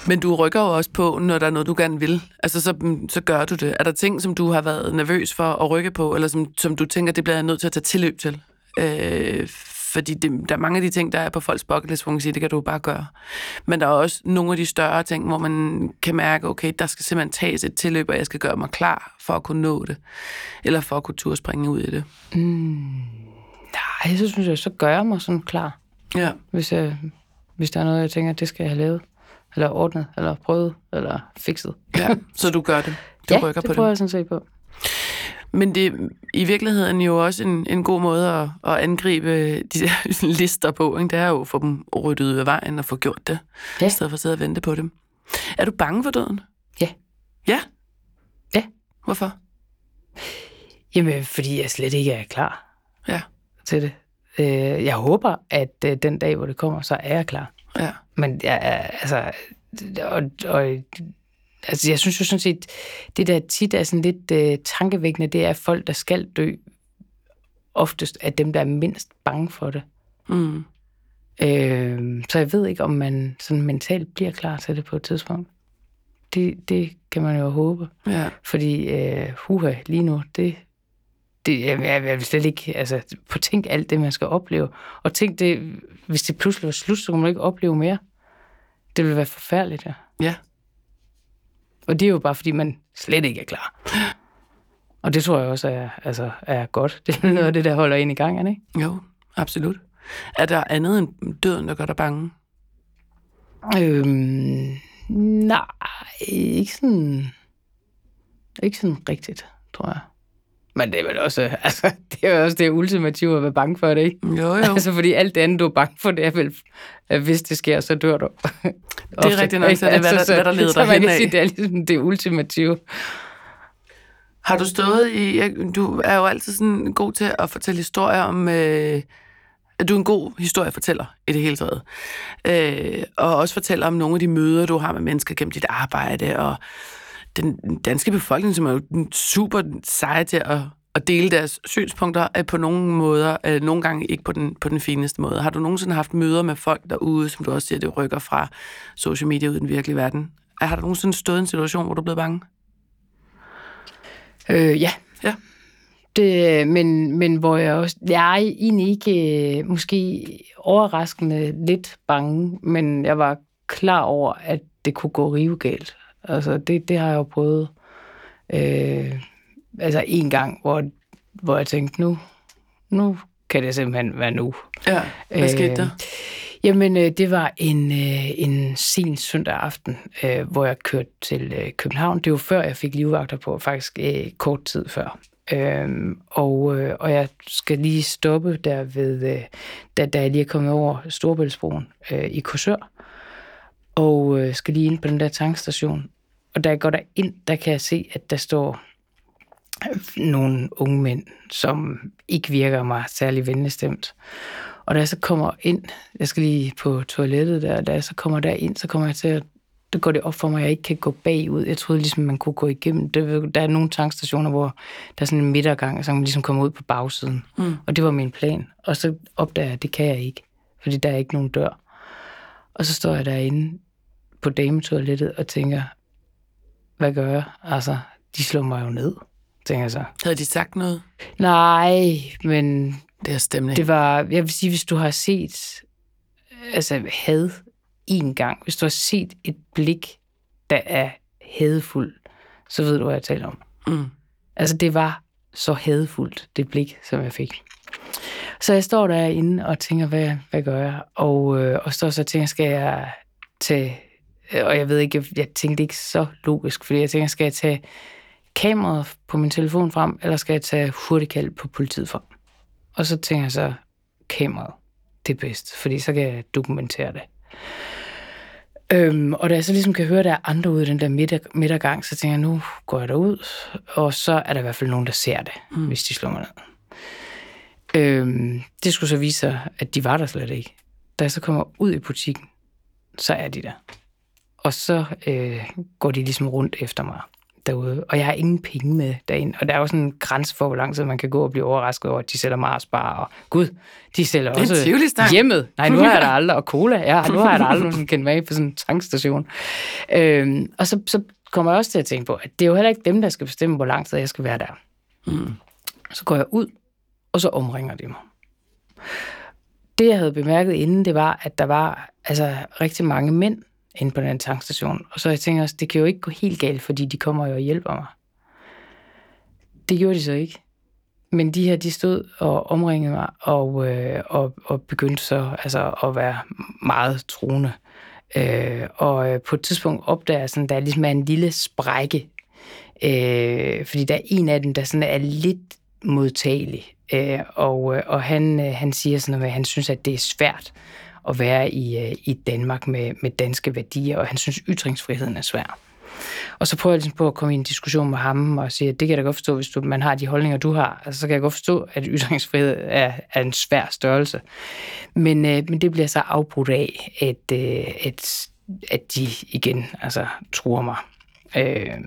Men du rykker jo også på, når der er noget, du gerne vil. Altså, så, så gør du det. Er der ting, som du har været nervøs for at rykke på, eller som, som du tænker, det bliver jeg nødt til at tage tilløb til? Øh, fordi det, der er mange af de ting, der er på folks bucket list, hvor man kan sige, det kan du bare gøre. Men der er også nogle af de større ting, hvor man kan mærke, okay, der skal simpelthen tages et tilløb, og jeg skal gøre mig klar for at kunne nå det. Eller for at kunne turde springe ud i det. Nej, så synes jeg, så gør jeg mig sådan klar, Ja. hvis, jeg, hvis der er noget, jeg tænker, det skal jeg have lavet, eller ordnet, eller prøvet, eller fikset. ja. Så du gør det. Du (laughs) ja, rykker det på prøver det. jeg sådan set på. Men det er i virkeligheden jo også en, en god måde at, at angribe de der (laughs) lister på. Ikke? Det er jo at få dem ryddet ud af vejen og få gjort det, Ja. i stedet for at sidde og vente på dem. Er du bange for døden? Ja. Ja? Ja. Hvorfor? Jamen, fordi jeg slet ikke er klar Ja. til det. Øh, Jeg håber, at øh, den dag, hvor det kommer, så er jeg klar. Ja. Men jeg er, altså, og, og, altså, jeg synes jo sådan set, det der tit er sådan lidt øh, tankevækkende, det er folk, der skal dø, oftest er dem, der er mindst bange for det. Mm. Øh, så jeg ved ikke, om man sådan mentalt bliver klar til det på et tidspunkt. Det, det kan man jo håbe. Ja. Fordi øh, huha, lige nu, det, det jeg, jeg, jeg vil slet ikke, altså, på tænk alt det, man skal opleve. Og tænk det, hvis det pludselig var slut, så kunne man ikke opleve mere. Det ville være forfærdeligt, ja. Ja. Og det er jo bare, fordi man slet ikke er klar. Og det tror jeg også er, altså, er godt. (laughs) Det er noget af det, der holder en i gang, ikke? Jo, absolut. Er der andet end døden, der gør dig bange? Øhm, nej, ikke sådan, ikke sådan rigtigt, tror jeg. Men det er vel også, (laughs) altså, det er også det ultimative at være bange for det, ikke? Jo, jo. (laughs) Altså, fordi alt det andet, du er bange for, det er vel, at hvis det sker, så dør du. (laughs) det er rigtigt nok, så det er, hvad der- hvad der leder så dig man kan henad. sige, det er ligesom det ultimative. Har du stået i... Du er jo altid sådan god til at fortælle historier om... Øh, du er en god historiefortæller i det hele taget. Øh, og også fortæller om nogle af de møder, du har med mennesker gennem dit arbejde, og den danske befolkning, som er jo super seje til at, at dele deres synspunkter, er på nogle måder, øh, nogle gange ikke på den, på den fineste måde. Har du nogensinde haft møder med folk derude, som du også siger, det rykker fra social media ud i den virkelige verden? Har du nogensinde stået i en situation, hvor du er blevet bange? Øh, ja. Ja. Det, men, men hvor jeg også... Jeg er egentlig ikke øh, måske overraskende lidt bange, men jeg var klar over, at det kunne gå rivegalt. Altså, det, det har jeg jo prøvet. Øh, altså, en gang, hvor, hvor jeg tænkte, nu, nu kan det simpelthen være nu. Ja, hvad skete der? Øh, jamen, øh, det var en, øh, en sen søndag aften, øh, hvor jeg kørte til øh, København. Det var før, jeg fik livvagter på, faktisk øh, kort tid før. Øhm, og, øh, og jeg skal lige stoppe der ved, øh, da, da jeg lige er kommet over Storbæltsbroen øh, i Korsør, og øh, skal lige ind på den der tankstation. Og da jeg går der ind, der kan jeg se, at der står nogle unge mænd, som ikke virker mig særlig venligstemt. Og da jeg så kommer ind, jeg skal lige på toilettet der, da jeg så kommer der ind, så kommer jeg til at der går det op for mig, at jeg ikke kan gå bagud. Jeg troede ligesom, man kunne gå igennem. Der, der er nogle tankstationer, hvor der er sådan en midtergang, så man ligesom kommer ud på bagsiden. Mm. Og det var min plan. Og så opdager jeg, at det kan jeg ikke, fordi der er ikke nogen dør. Og så står jeg derinde på dametoilettet og tænker, hvad gør jeg? Altså, de slår mig jo ned, tænker jeg så. Havde de sagt noget? Nej, men... Det er stemning. Det var, jeg vil sige, hvis du har set altså had en gang, hvis du har set et blik, der er hadefuld, så ved du, hvad jeg taler om. Mm. Altså, det var så hadefuldt, det blik, som jeg fik. Så jeg står derinde og tænker, hvad, hvad gør jeg? Og, øh, og står så og tænker, skal jeg tage... Og jeg ved ikke, jeg, jeg tænkte ikke så logisk, fordi jeg tænker, skal jeg tage kameraet på min telefon frem, eller skal jeg tage hurtigkald på politiet frem? Og så tænker jeg så, kameraet, det er bedst, fordi så kan jeg dokumentere det. Øhm, og da jeg så ligesom kan høre, at der er andre ude i den der midter, midtergang, så tænker jeg, nu går jeg derud, og så er der i hvert fald nogen, der ser det, mm. hvis de slår mig ned. Øhm, det skulle så vise sig, at de var der slet ikke. Da jeg så kommer ud i butikken, så er de der. Og så øh, går de ligesom rundt efter mig derude, og jeg har ingen penge med derinde. Og der er jo sådan en grænse for, hvor lang tid man kan gå og blive overrasket over, at de sælger Mars Bar, og gud, de sælger også hjemmet. Nej, nu har jeg da aldrig, og cola, ja, nu har jeg da aldrig (laughs) kendt mig på sådan en tankstation. Øhm, og så, så kommer jeg også til at tænke på, at det er jo heller ikke dem, der skal bestemme, hvor lang tid jeg skal være der. Mm. Så går jeg ud, og så omringer de mig. Det, jeg havde bemærket inden, det var, at der var altså, rigtig mange mænd, inde på den tankstation. Og så jeg tænker også, det kan jo ikke gå helt galt, fordi de kommer jo og hjælper mig. Det gjorde de så ikke. Men de her, de stod og omringede mig, og, øh, og, og begyndte så altså, at være meget truende. Øh, og øh, på et tidspunkt opdager jeg, sådan, der ligesom er en lille sprække, øh, fordi der er en af dem, der sådan er lidt modtagelig. Øh, og, øh, og han, øh, han siger sådan noget med, at han synes, at det er svært at være i, øh, i Danmark med, med danske værdier, og han synes, ytringsfriheden er svær. Og så prøver jeg ligesom på at komme i en diskussion med ham og sige, at det kan jeg da godt forstå, hvis du, man har de holdninger, du har. Altså, så kan jeg godt forstå, at ytringsfrihed er, er en svær størrelse. Men, øh, men det bliver så afbrudt af, at, øh, at, at de igen altså, truer mig. Øh,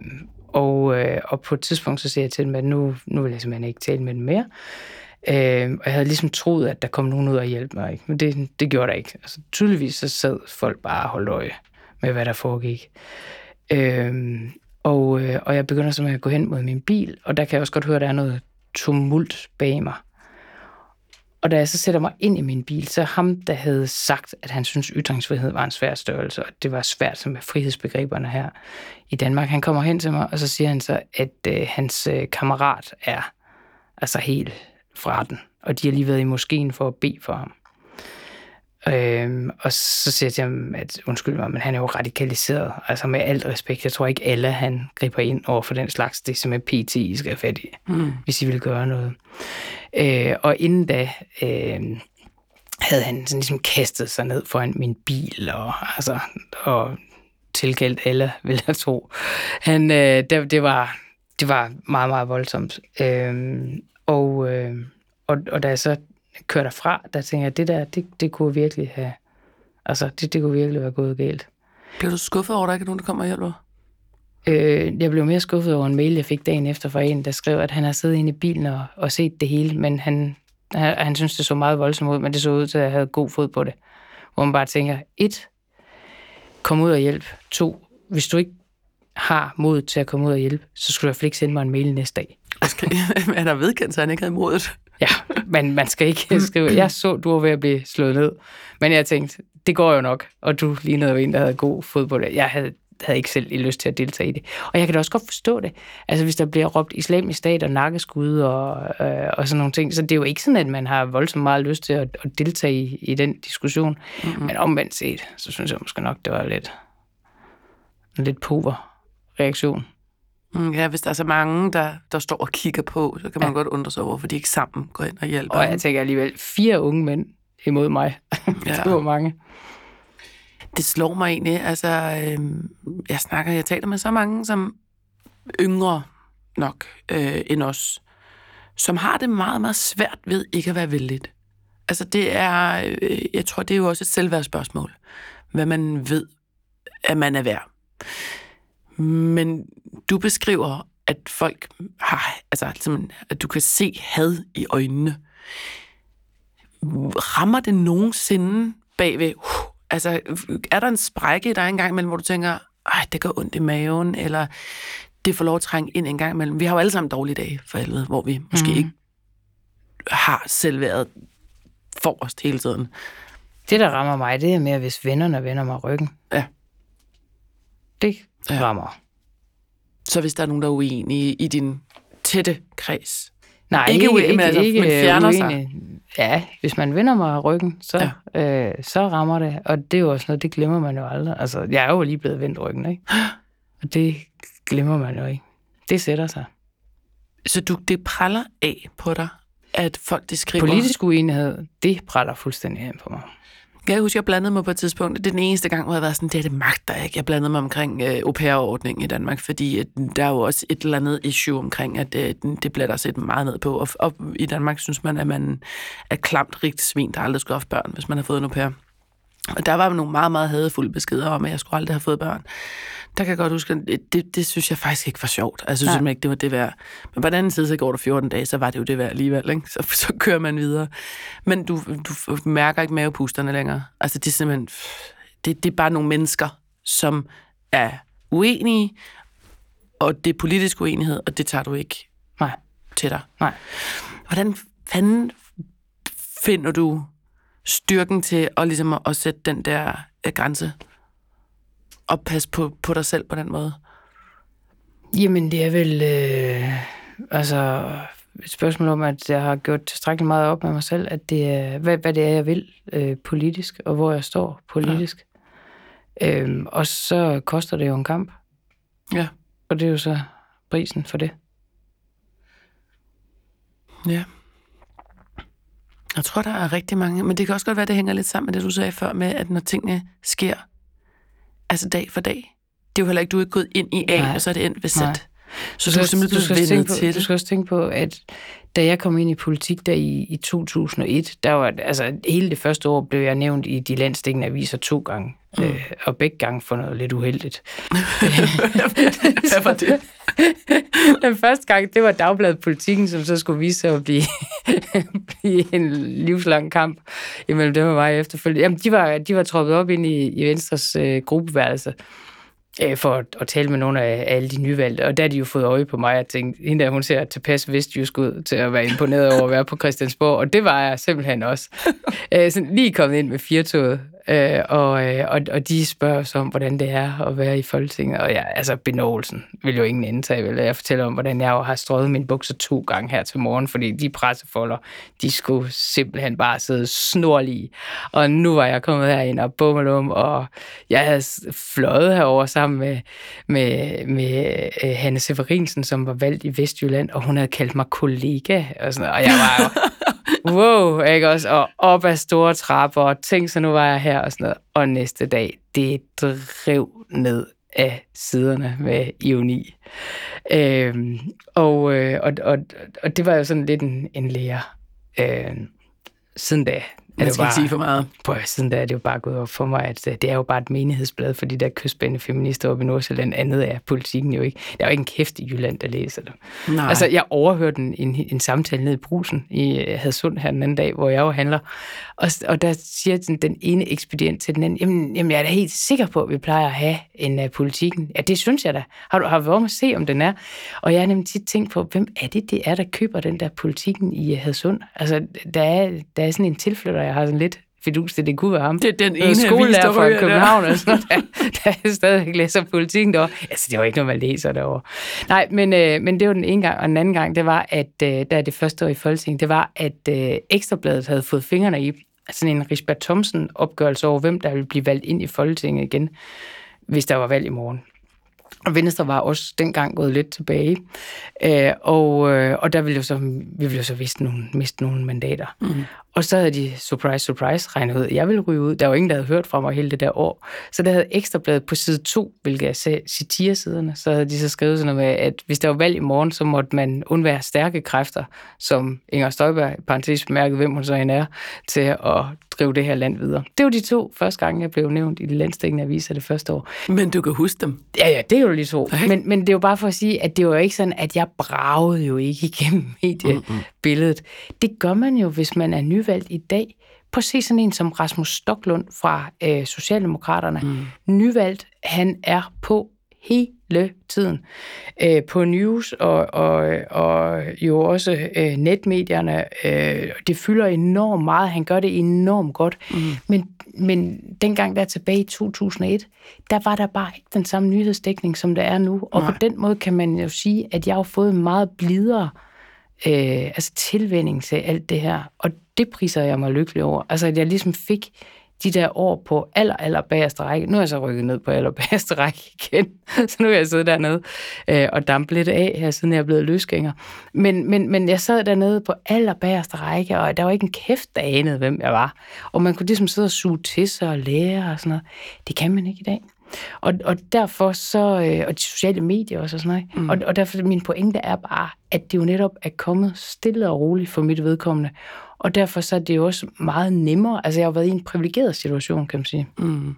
og, øh, og på et tidspunkt så siger jeg til dem, at nu, nu vil jeg simpelthen ikke tale med dem mere. Øh, og jeg havde ligesom troet, at der kom nogen ud og hjælpe mig, ikke? men det, det gjorde der ikke. Altså, tydeligvis så sad folk bare og holdt øje med, hvad der foregik. Øh, og, øh, og jeg begynder så med at gå hen mod min bil, og der kan jeg også godt høre, at der er noget tumult bag mig. Og da jeg så sætter mig ind i min bil, så ham, der havde sagt, at han synes ytringsfrihed var en svær størrelse, og det var svært som med frihedsbegreberne her i Danmark, han kommer hen til mig, og så siger han så, at øh, hans øh, kammerat er altså helt fra den, og de har lige været i moskeen for at bede for ham. Øhm, og så siger jeg til ham, at undskyld mig, men han er jo radikaliseret. Altså med alt respekt, jeg tror ikke alle han griber ind over for den slags. Det er simpelthen PT, I skal have fat i, mm. hvis I vil gøre noget. Øh, og inden da øh, havde han sådan ligesom kastet sig ned foran min bil, og, altså, og tilkaldt alle, (laughs) vil jeg tro. Han, øh, det, det var det var meget, meget voldsomt. Øhm, og, øh, og, og da jeg så kørte derfra, der tænkte jeg, det der, det, det kunne virkelig have, altså, det, det kunne virkelig være gået galt. Bliver du skuffet over, at der ikke er nogen, der kommer og hjælper? Øh, jeg blev mere skuffet over en mail, jeg fik dagen efter fra en, der skrev, at han har siddet inde i bilen og, og set det hele, men han, han, han synes, det så meget voldsomt ud, men det så ud til, at jeg havde god fod på det. Hvor man bare tænker, et, kom ud og hjælp. To, hvis du ikke har mod til at komme ud og hjælpe, så skulle du i hvert fald ikke sende mig en mail næste dag. Skal, (laughs) er der vedkendt, så han ikke havde modet? Ja, men man skal ikke skrive, jeg så, du var ved at blive slået ned. Men jeg tænkte, det går jo nok, og du lignede jo en, der havde god fod på det. Jeg havde, havde ikke selv lyst til at deltage i det. Og jeg kan da også godt forstå det. Altså, hvis der bliver råbt islamisk stat og nakkeskud og, øh, og sådan nogle ting, så det er jo ikke sådan, at man har voldsomt meget lyst til at, at deltage i, i den diskussion. Mm-hmm. Men omvendt set, så synes jeg måske nok, det var lidt, lidt pover reaktion. Mm, ja, hvis der er så mange, der, der står og kigger på, så kan man ja. godt undre sig over, hvorfor de ikke sammen går ind og hjælper. Og jeg tænker alligevel, fire unge mænd imod mig. (laughs) Ja. det var mange. Det slår mig egentlig. Altså, øh, jeg snakker, jeg taler med så mange, som yngre nok øh, end os, som har det meget, meget svært ved ikke at være vældigt. Altså, det er, øh, jeg tror, det er jo også et selvværdsspørgsmål, hvad man ved, at man er værd. Men du beskriver, at folk har, altså at du kan se had i øjnene. Rammer det nogensinde bagved? Uh, altså, er der en sprække i dig en gang imellem, hvor du tænker, ej, det gør ondt i maven, eller det får lov at trænge ind en gang imellem. Vi har jo alle sammen dårlige dage, for helvede, hvor vi måske mm. ikke har selv været forrest hele tiden. Det, der rammer mig, det er mere, hvis vennerne vender mig ryggen. Ja. Det ja. rammer. Så hvis der er nogen, der er uenige i din tætte kreds? Nej, ikke, ikke, ikke, men, altså, ikke men fjerner uenig. sig? Ja, hvis man vender mig ryggen, så, ja. øh, så rammer det. Og det er jo også noget, det glemmer man jo aldrig. Altså, jeg er jo lige blevet vendt ryggen, ikke? Og det glemmer man jo ikke. Det sætter sig. Så du, det praller af på dig, at folk de skriver... Politisk uenighed, det praller fuldstændig af på mig. Jeg kan huske, jeg blandede mig på et tidspunkt. Det er den eneste gang, hvor jeg har været sådan, det er det magter ikke. Jeg blandede mig omkring øh, au pair-ordningen i Danmark, fordi at, der er jo også et eller andet issue omkring, at øh, det bliver der set meget ned på. Og, og i Danmark synes man, at man er klamt rigt svin, der aldrig skulle have børn, hvis man har fået en au pair. Og der var nogle meget, meget hadefulde beskeder om, at jeg skulle aldrig have fået børn. Der kan jeg godt huske, at det, det synes jeg faktisk ikke var sjovt. Altså, jeg synes ikke, det var det værd. Men på den anden side, så går der 14 dage, så var det jo det værd alligevel. Ikke? Så, så kører man videre. Men du, du mærker ikke mavepusterne længere. Altså, det er simpelthen... Det, det er bare nogle mennesker, som er uenige, og det er politisk uenighed, og det tager du ikke Nej. til dig. Nej. Hvordan fanden finder du styrken til at, ligesom at, at sætte den der uh, grænse og passe på, på dig selv på den måde? Jamen, det er vel øh, altså et spørgsmål om, at jeg har gjort tilstrækkeligt meget op med mig selv, at det er, hvad, hvad det er, jeg vil øh, politisk, og hvor jeg står politisk. Ja. Øhm, og så koster det jo en kamp. Ja. Og det er jo så prisen for det. Ja. Jeg tror, der er rigtig mange, men det kan også godt være, det hænger lidt sammen med det, du sagde før, med at når tingene sker, altså dag for dag, det er jo heller ikke, du er ikke gået ind i A, Nej. og så er det endt ved Z. Nej. Så du, du simpelthen blevet vendet på, til det. Du skal også tænke på, at da jeg kom ind i politik der i, i 2001, der var, altså hele det første år blev jeg nævnt i de landstækkende aviser to gange. Mm. Øh, og begge gange for noget lidt uheldigt. (laughs) Hvad var det? (laughs) Den første gang, det var Dagbladet Politikken, som så skulle vise sig at blive, (laughs) blive en livslang kamp imellem dem og mig efterfølgende. Jamen, de var, de var troppet op ind i, i Venstres øh, gruppeværelse øh, for at, at tale med nogle af alle de nyvalgte. Og der har de jo fået øje på mig og tænkt, hende der, hun ser tilpas vestjysk ud til at være imponeret over at være på Christiansborg. Og det var jeg simpelthen også. (laughs) Øh, sådan lige kommet ind med firtoget Øh, og, øh, og, og de spørger så om, hvordan det er at være i Folketinget. Og ja, altså benovelsen vil jo ingen indtage, vel? Jeg fortæller om, hvordan jeg har strøget mine bukser to gange her til morgen, fordi de pressefolder, de skulle simpelthen bare sidde snorlige. Og nu var jeg kommet herind og bummelum, og jeg havde fløjet herover sammen med, med, med øh, Hanne Severinsen, som var valgt i Vestjylland, og hun havde kaldt mig kollega, og, sådan, og jeg var jo wow, ikke også? Og op ad store trapper, og tænk så nu var jeg her og sådan noget. Og næste dag, det drev ned af siderne med ironi. Øhm, og, øh, og, og, og det var jo sådan lidt en, en lære. Øh, siden da man skal ikke sige for meget. På siden da er det jo bare gået op for mig, at øh, det er jo bare et menighedsblad for de der kystbærende feminister oppe i Nordsjælland. Andet er politikken jo ikke. Der er jo ikke en kæft i Jylland, der læser det. Nej. Altså, jeg overhørte en, en, en samtale ned i brusen i øh, Hadsund her den anden dag, hvor jeg jo handler. Og, og der siger den, den ene ekspedient til den anden, jamen, jamen, jeg er da helt sikker på, at vi plejer at have en uh, politikken. Ja, det synes jeg da. Har du har været med at se, om den er? Og jeg har nemlig tit tænkt på, hvem er det, det er, der køber den der politikken i Hadsund? Altså, der er, der er sådan en tilflytter, jeg har sådan lidt fidus til, det kunne være ham. Det er den ene skolelærer fra København, og sådan, der, der stadig læser politikken derovre. Altså, det var ikke noget, man læser derovre. Nej, men, øh, men det var den ene gang, og den anden gang, det var, at øh, der det første år i Folketinget, det var, at øh, Ekstrabladet havde fået fingrene i sådan en Risbert Thomsen opgørelse over, hvem der ville blive valgt ind i Folketinget igen, hvis der var valg i morgen. Og Venstre var også dengang gået lidt tilbage. Øh, og, øh, og der ville jo så, vi ville jo så vist nogle, miste nogle mandater. Mm. Og så havde de, surprise, surprise, regnet ud, at jeg ville ryge ud. Der var ingen, der havde hørt fra mig hele det der år. Så der havde Ekstrabladet på side 2, hvilket er satiresiderne, så havde de så skrevet sådan noget med, at hvis der var valg i morgen, så måtte man undvære stærke kræfter, som Inger Støjberg, parentes bemærket, hvem hun så end er, til at drive det her land videre. Det var de to første gange, jeg blev nævnt i de landstækkende aviser det første år. Men du kan huske dem? Ja, ja, det er jo to. Okay. Men, men det er jo bare for at sige, at det var ikke sådan, at jeg bragede jo ikke igennem mediebilledet. Mm-hmm. Det gør man jo, hvis man er nyvalgt i dag. Prøv at se sådan en som Rasmus Stoklund fra øh, Socialdemokraterne. Mm. Nyvalgt, han er på hele tiden øh, på news og, og, og jo også øh, netmedierne. Øh, det fylder enormt meget. Han gør det enormt godt. Mm. Men, men dengang der tilbage i 2001, der var der bare ikke den samme nyhedsdækning, som der er nu. Og Nej. på den måde kan man jo sige, at jeg har fået en meget blidere øh, Øh, altså tilvænding til alt det her. Og det priser jeg mig lykkelig over. Altså, at jeg ligesom fik de der år på aller, aller bagerste række. Nu er jeg så rykket ned på aller bagerste række igen, (laughs) så nu er jeg siddet dernede øh, og dampe lidt af her, siden jeg er blevet løsgænger. Men, men, men jeg sad dernede på aller bagerste række, og der var ikke en kæft, der anede, hvem jeg var. Og man kunne ligesom sidde og suge til sig og lære og sådan noget. Det kan man ikke i dag. Og, og derfor så, øh, og de sociale medier også og sådan noget. Mm. Og, og derfor min pointe er bare, at det jo netop er kommet stille og roligt for mit vedkommende. Og derfor så er det jo også meget nemmere. Altså jeg har været i en privilegeret situation, kan man sige. Mm.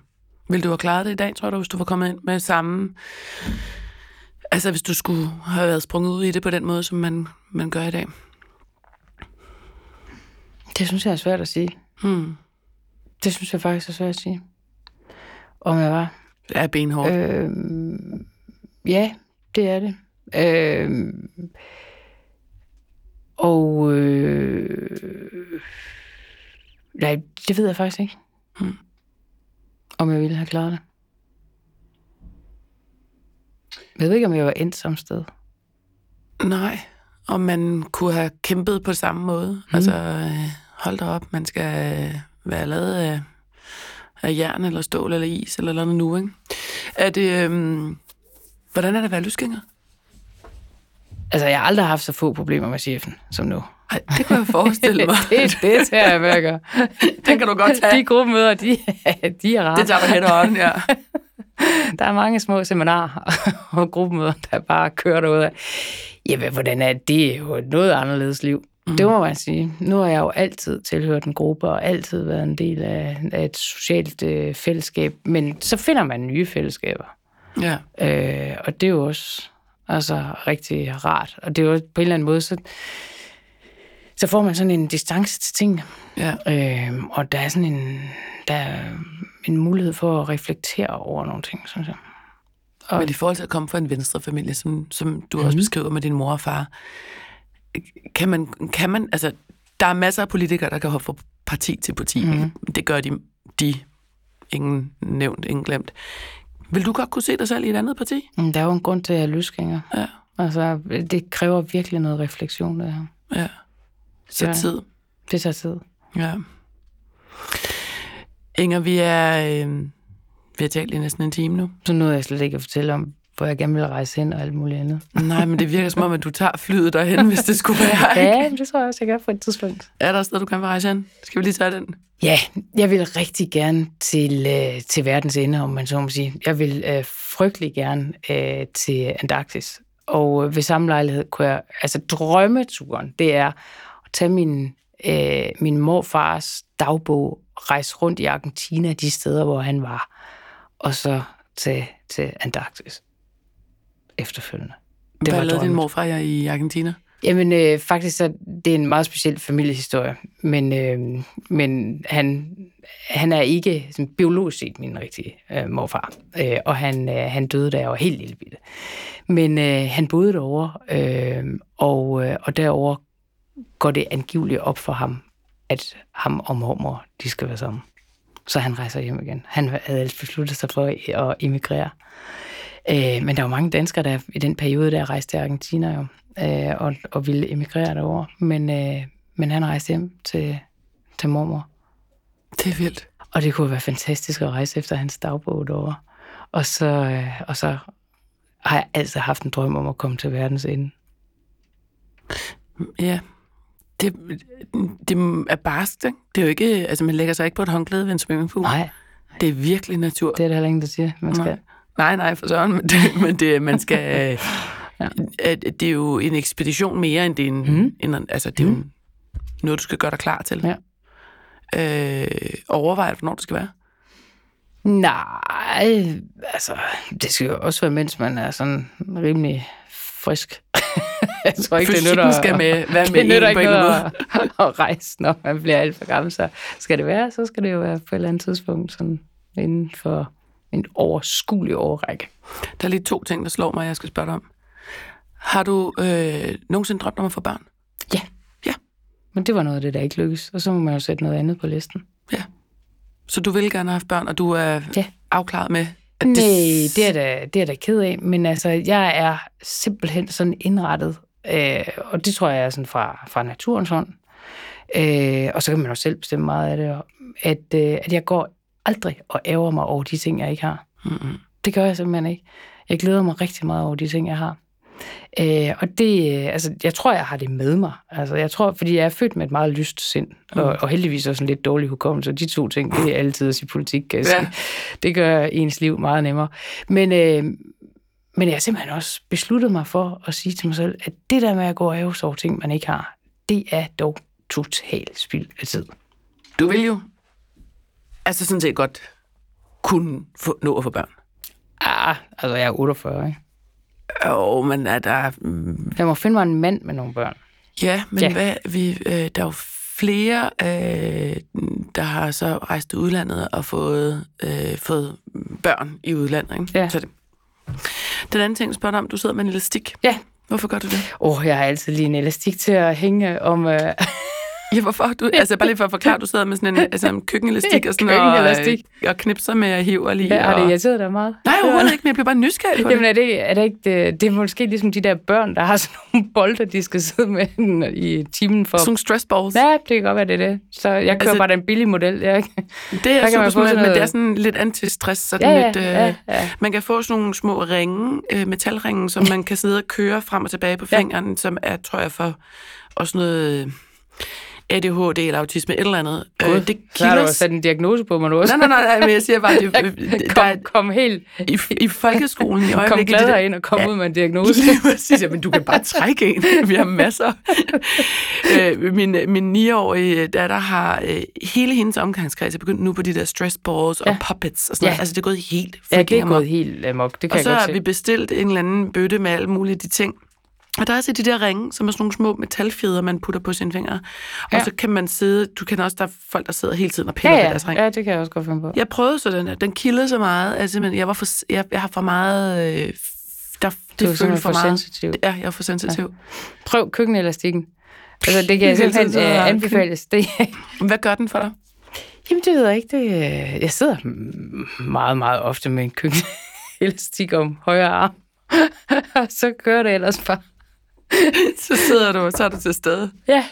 Vil du have klaret det i dag, tror du, hvis du var kommet ind med samme... Altså hvis du skulle have været sprunget ud i det på den måde, som man, man gør i dag? Det synes jeg er svært at sige. Mm. Det synes jeg faktisk er svært at sige. Om jeg var. Det er benhårdt. Øh, ja, det er det. Øh, og øh, nej, det ved jeg faktisk ikke. Hmm. Om jeg ville have klaret det. Jeg ved ikke, om jeg var endt samme sted. Nej, om man kunne have kæmpet på samme måde. Mm. Altså, øh, hold da op, man skal øh, være lavet af, af jern eller stål eller is eller noget nu, ikke? Er det, øhm, hvordan er det at være lysgænger? Altså, jeg har aldrig haft så få problemer med chefen som nu. Ej, det kan jeg forestille (laughs) mig. det, det tager jeg med at. (laughs) Det kan du godt tage. De gruppemøder, de, (laughs) de er rare. Det tager man hen og ja. der er mange små seminarer og gruppemøder, der bare kører derud af. Jamen, hvordan er det? Det er jo et noget anderledes liv. Mm. Det må man sige. Nu har jeg jo altid tilhørt en gruppe, og altid været en del af, af et socialt øh, fællesskab. Men så finder man nye fællesskaber. Ja. Øh, og det er jo også altså, rigtig rart. Og det er jo på en eller anden måde, så, så får man sådan en distance til tingene. Ja. Øh, og der er sådan en, der er en mulighed for at reflektere over nogle ting, synes jeg. Og, Men i forhold til at komme fra en venstrefamilie, som, som du mm. også mhm. beskriver med din mor og far, kan man, kan man, altså, der er masser af politikere, der kan hoppe fra parti til parti. Mm. Det gør de, de, ingen nævnt, ingen glemt. Vil du godt kunne se dig selv i et andet parti? Der er jo en grund til, at jeg er løsgænger. Ja. Altså, det kræver virkelig noget refleksion, det her. Ja. Så ja. tid. Det tager tid. Ja. Inger, vi er... Øh, vi har talt i næsten en time nu. Så nu er jeg slet ikke at fortælle om, hvor jeg gerne vil rejse hen og alt muligt andet. Nej, men det virker som om, at du tager flyet derhen, hvis det skulle være. (laughs) Ikke? Ja, det tror jeg også, jeg gør på et tidspunkt. Er der et sted, du kan rejse hen? Skal vi lige tage den? Ja, jeg vil rigtig gerne til, øh, til verdens ende, om man så må sige. Jeg vil øh, frygtelig gerne øh, til Antarktis. Og øh, ved samme lejlighed kunne jeg... Altså drømmeturen, det er at tage min, øh, min morfars dagbog, rejse rundt i Argentina, de steder, hvor han var, og så tage til Antarktis efterfølgende. Det Hvad var lavede din morfar jer i Argentina? Jamen, øh, faktisk så det er en meget speciel familiehistorie, men, øh, men han, han er ikke sådan, biologisk set min rigtige øh, morfar, øh, og han, øh, han døde, da jeg var helt lille bitte. Men øh, han boede derovre, øh, og, øh, og derover går det angiveligt op for ham, at ham og mormor, de skal være sammen. Så han rejser hjem igen. Han havde ellers besluttet sig for at emigrere. Øh, men der var mange danskere, der i den periode, der rejste til Argentina jo, øh, og, og ville emigrere derover. Men, øh, men han rejste hjem til, til mormor. Det er vildt. Og det kunne være fantastisk at rejse efter hans dagbog derovre. Og så, øh, og så har jeg altid haft en drøm om at komme til verdens ende. Ja. Det, det er barst, ikke? Det er jo ikke... Altså, man lægger sig ikke på et håndklæde ved en swimmingpool. Nej, Det er virkelig natur. det er der heller ingen, der siger, man skal. Nej. Nej, nej, for søren, men det, men det, man skal... (laughs) ja. Det er jo en ekspedition mere, end det er en... Mm. en altså, det er jo en, noget, du skal gøre dig klar til. Ja. Øh, overvej, hvornår det skal være. Nej, altså, det skal jo også være, mens man er sådan rimelig frisk. (laughs) jeg tror ikke, det Fysikken nytter, skal med, være (laughs) med det nytter ikke noget at, at rejse, når man bliver alt for gammel. Så skal det være, så skal det jo være på et eller andet tidspunkt sådan inden for en overskuelig overrække. Der er lige to ting, der slår mig, jeg skal spørge dig om. Har du øh, nogensinde drømt om at få børn? Ja. Ja. Men det var noget af det, der ikke lykkedes. Og så må man jo sætte noget andet på listen. Ja. Så du vil gerne have haft børn, og du er Ja. afklaret med, at Nej, det er da, det er da ked af, men altså, jeg er simpelthen sådan indrettet, øh, og det tror jeg er sådan fra, fra naturens hånd, øh, og så kan man jo selv bestemme meget af det, at, øh, at jeg går aldrig og ærger mig over de ting, jeg ikke har. Mm-mm. Det gør jeg simpelthen ikke. Jeg glæder mig rigtig meget over de ting, jeg har. Øh, og det, øh, altså, jeg tror, jeg har det med mig. Altså, jeg tror, fordi jeg er født med et meget lyst sind, og, og heldigvis også en lidt dårlig hukommelse. Og de to ting, det er altid at sige politik, kan jeg Ja. sige. Det gør ens liv meget nemmere. Men, øh, men jeg har simpelthen også besluttet mig for at sige til mig selv, at det der med at gå og æve over ting, man ikke har, det er dog totalt spild af tid. Du vil jo altså sådan set godt kunne få, nå at få børn. Ah, altså jeg er 48, ikke? Jo, men er der... mm, Jeg må finde mig en mand med nogle børn. Ja, men Ja. Hvad, vi, øh, der er jo flere, øh, der har så rejst til udlandet og fået, øh, fået børn i udlandet. Ikke? Ja. Så det. Den anden ting, spørger dig om, du sidder med en elastik. Ja. Hvorfor gør du det? Åh, oh, jeg har altid lige en elastik til at hænge om... Øh, Ja, hvorfor? Du, altså bare lige for at forklare, du sidder med sådan en, altså, en køkkenelastik og sådan Køkkenelastik. og, øh, og knipser med og lige. ja, og... det irriteret dig meget? Nej, overhovedet ikke, men jeg bliver bare nysgerrig på Jamen det. er det, er det ikke det, det er måske ligesom de der børn, der har (laughs) sådan nogle bolde, de skal sidde med i timen for. Sådan nogle stress balls. Ja, det kan godt være, det er det. Så jeg kører Altså- bare den billige model. Jeg, Det er (laughs) super smart, sådan men det er noget- sådan lidt antistress. Sådan ja, ja, lidt, øh, ja, ja. Man kan få sådan nogle små ringe, øh, metalringe, som man kan sidde og køre frem og tilbage på Ja. fingeren, som er, tror jeg, for også noget øh, ADHD eller autisme, et eller andet. God, Øh, det så har du kilder... sat en diagnose på mig nu også. Nej, nej, nej, nej, men jeg siger bare, (laughs) det, øh, der kom, er, kom helt, i, i folkeskolen i (laughs) kom øjeblikket... glad det der- ind og kom ja. ud med en diagnose. (laughs) Lige præcis, ja, men du kan bare trække en. Vi har masser. øh, min, min 9-årige datter har øh, hele hendes omgangskreds er begyndt nu på de der stress balls og Ja. puppets og sådan noget. Ja. Altså, det er gået helt Ja, det er gået helt amok. Det kan Og jeg så har se. vi bestilt en eller anden bøtte med alle mulige de ting. Og der er altså de der ringe, som er sådan nogle små metalfjeder, man putter på sine fingre. Og Ja. så kan man sidde, du kan også, der er folk, der sidder hele tiden og piller ja, ved ja, deres ring. ja, det kan jeg også godt finde på. Jeg prøvede så den her. Den kildede så meget. Altså, men jeg, var for, jeg, jeg har for meget... Øh, der, det Du for, for meget. sensitiv. Ja, jeg er for sensitiv. Ja. Prøv køkkenelastikken. Altså, det kan jeg (laughs) simpelthen øh, og- anbefales. Det, Hvad gør den for dig? Jamen, det ved jeg ikke. Det, øh, jeg sidder meget, meget ofte med en køkkenelastik om højre arm. (laughs) og så kører det ellers bare. (laughs) så sidder du, så er du til stede. Ja,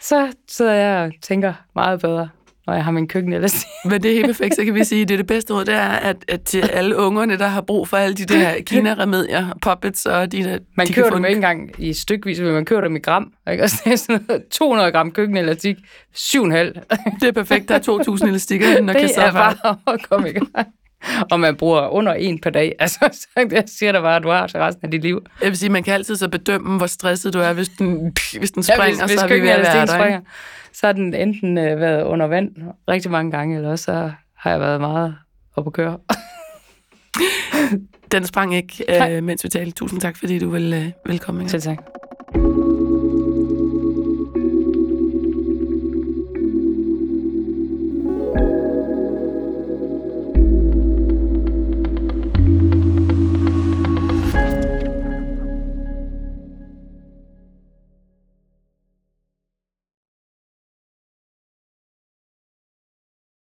så sidder jeg og tænker meget bedre. når jeg har min køkkenelastik. (laughs) Men det er helt perfekt, så kan vi sige, at det, er det bedste råd, det er, at, at til (laughs) alle ungerne, der har brug for alle de der Kina-remedier, puppets og de der... Man de kører kan få dem ikke engang i stykvis, men man kører dem i gram. Ikke? Og så sådan noget 200 gram køkkenelastik, 7,5. Det er perfekt, der er 2.000 elastikker, når kan Det så er bare at komme i gang. (laughs) Og man bruger under en per dag. (laughs) Altså, så jeg siger der bare, at du har til resten af dit liv. Jeg vil sige, man kan altid så bedømme, hvor stresset du er, hvis den, (laughs) hvis den springer, ja, hvis, hvis så er vi ved at være der. springer, så har den enten øh, været under vand rigtig mange gange, eller også så har jeg været meget op at køre. Den sprang ikke, øh, mens vi talte. Tusind tak, fordi du vil, øh, velkommen. Selv tak.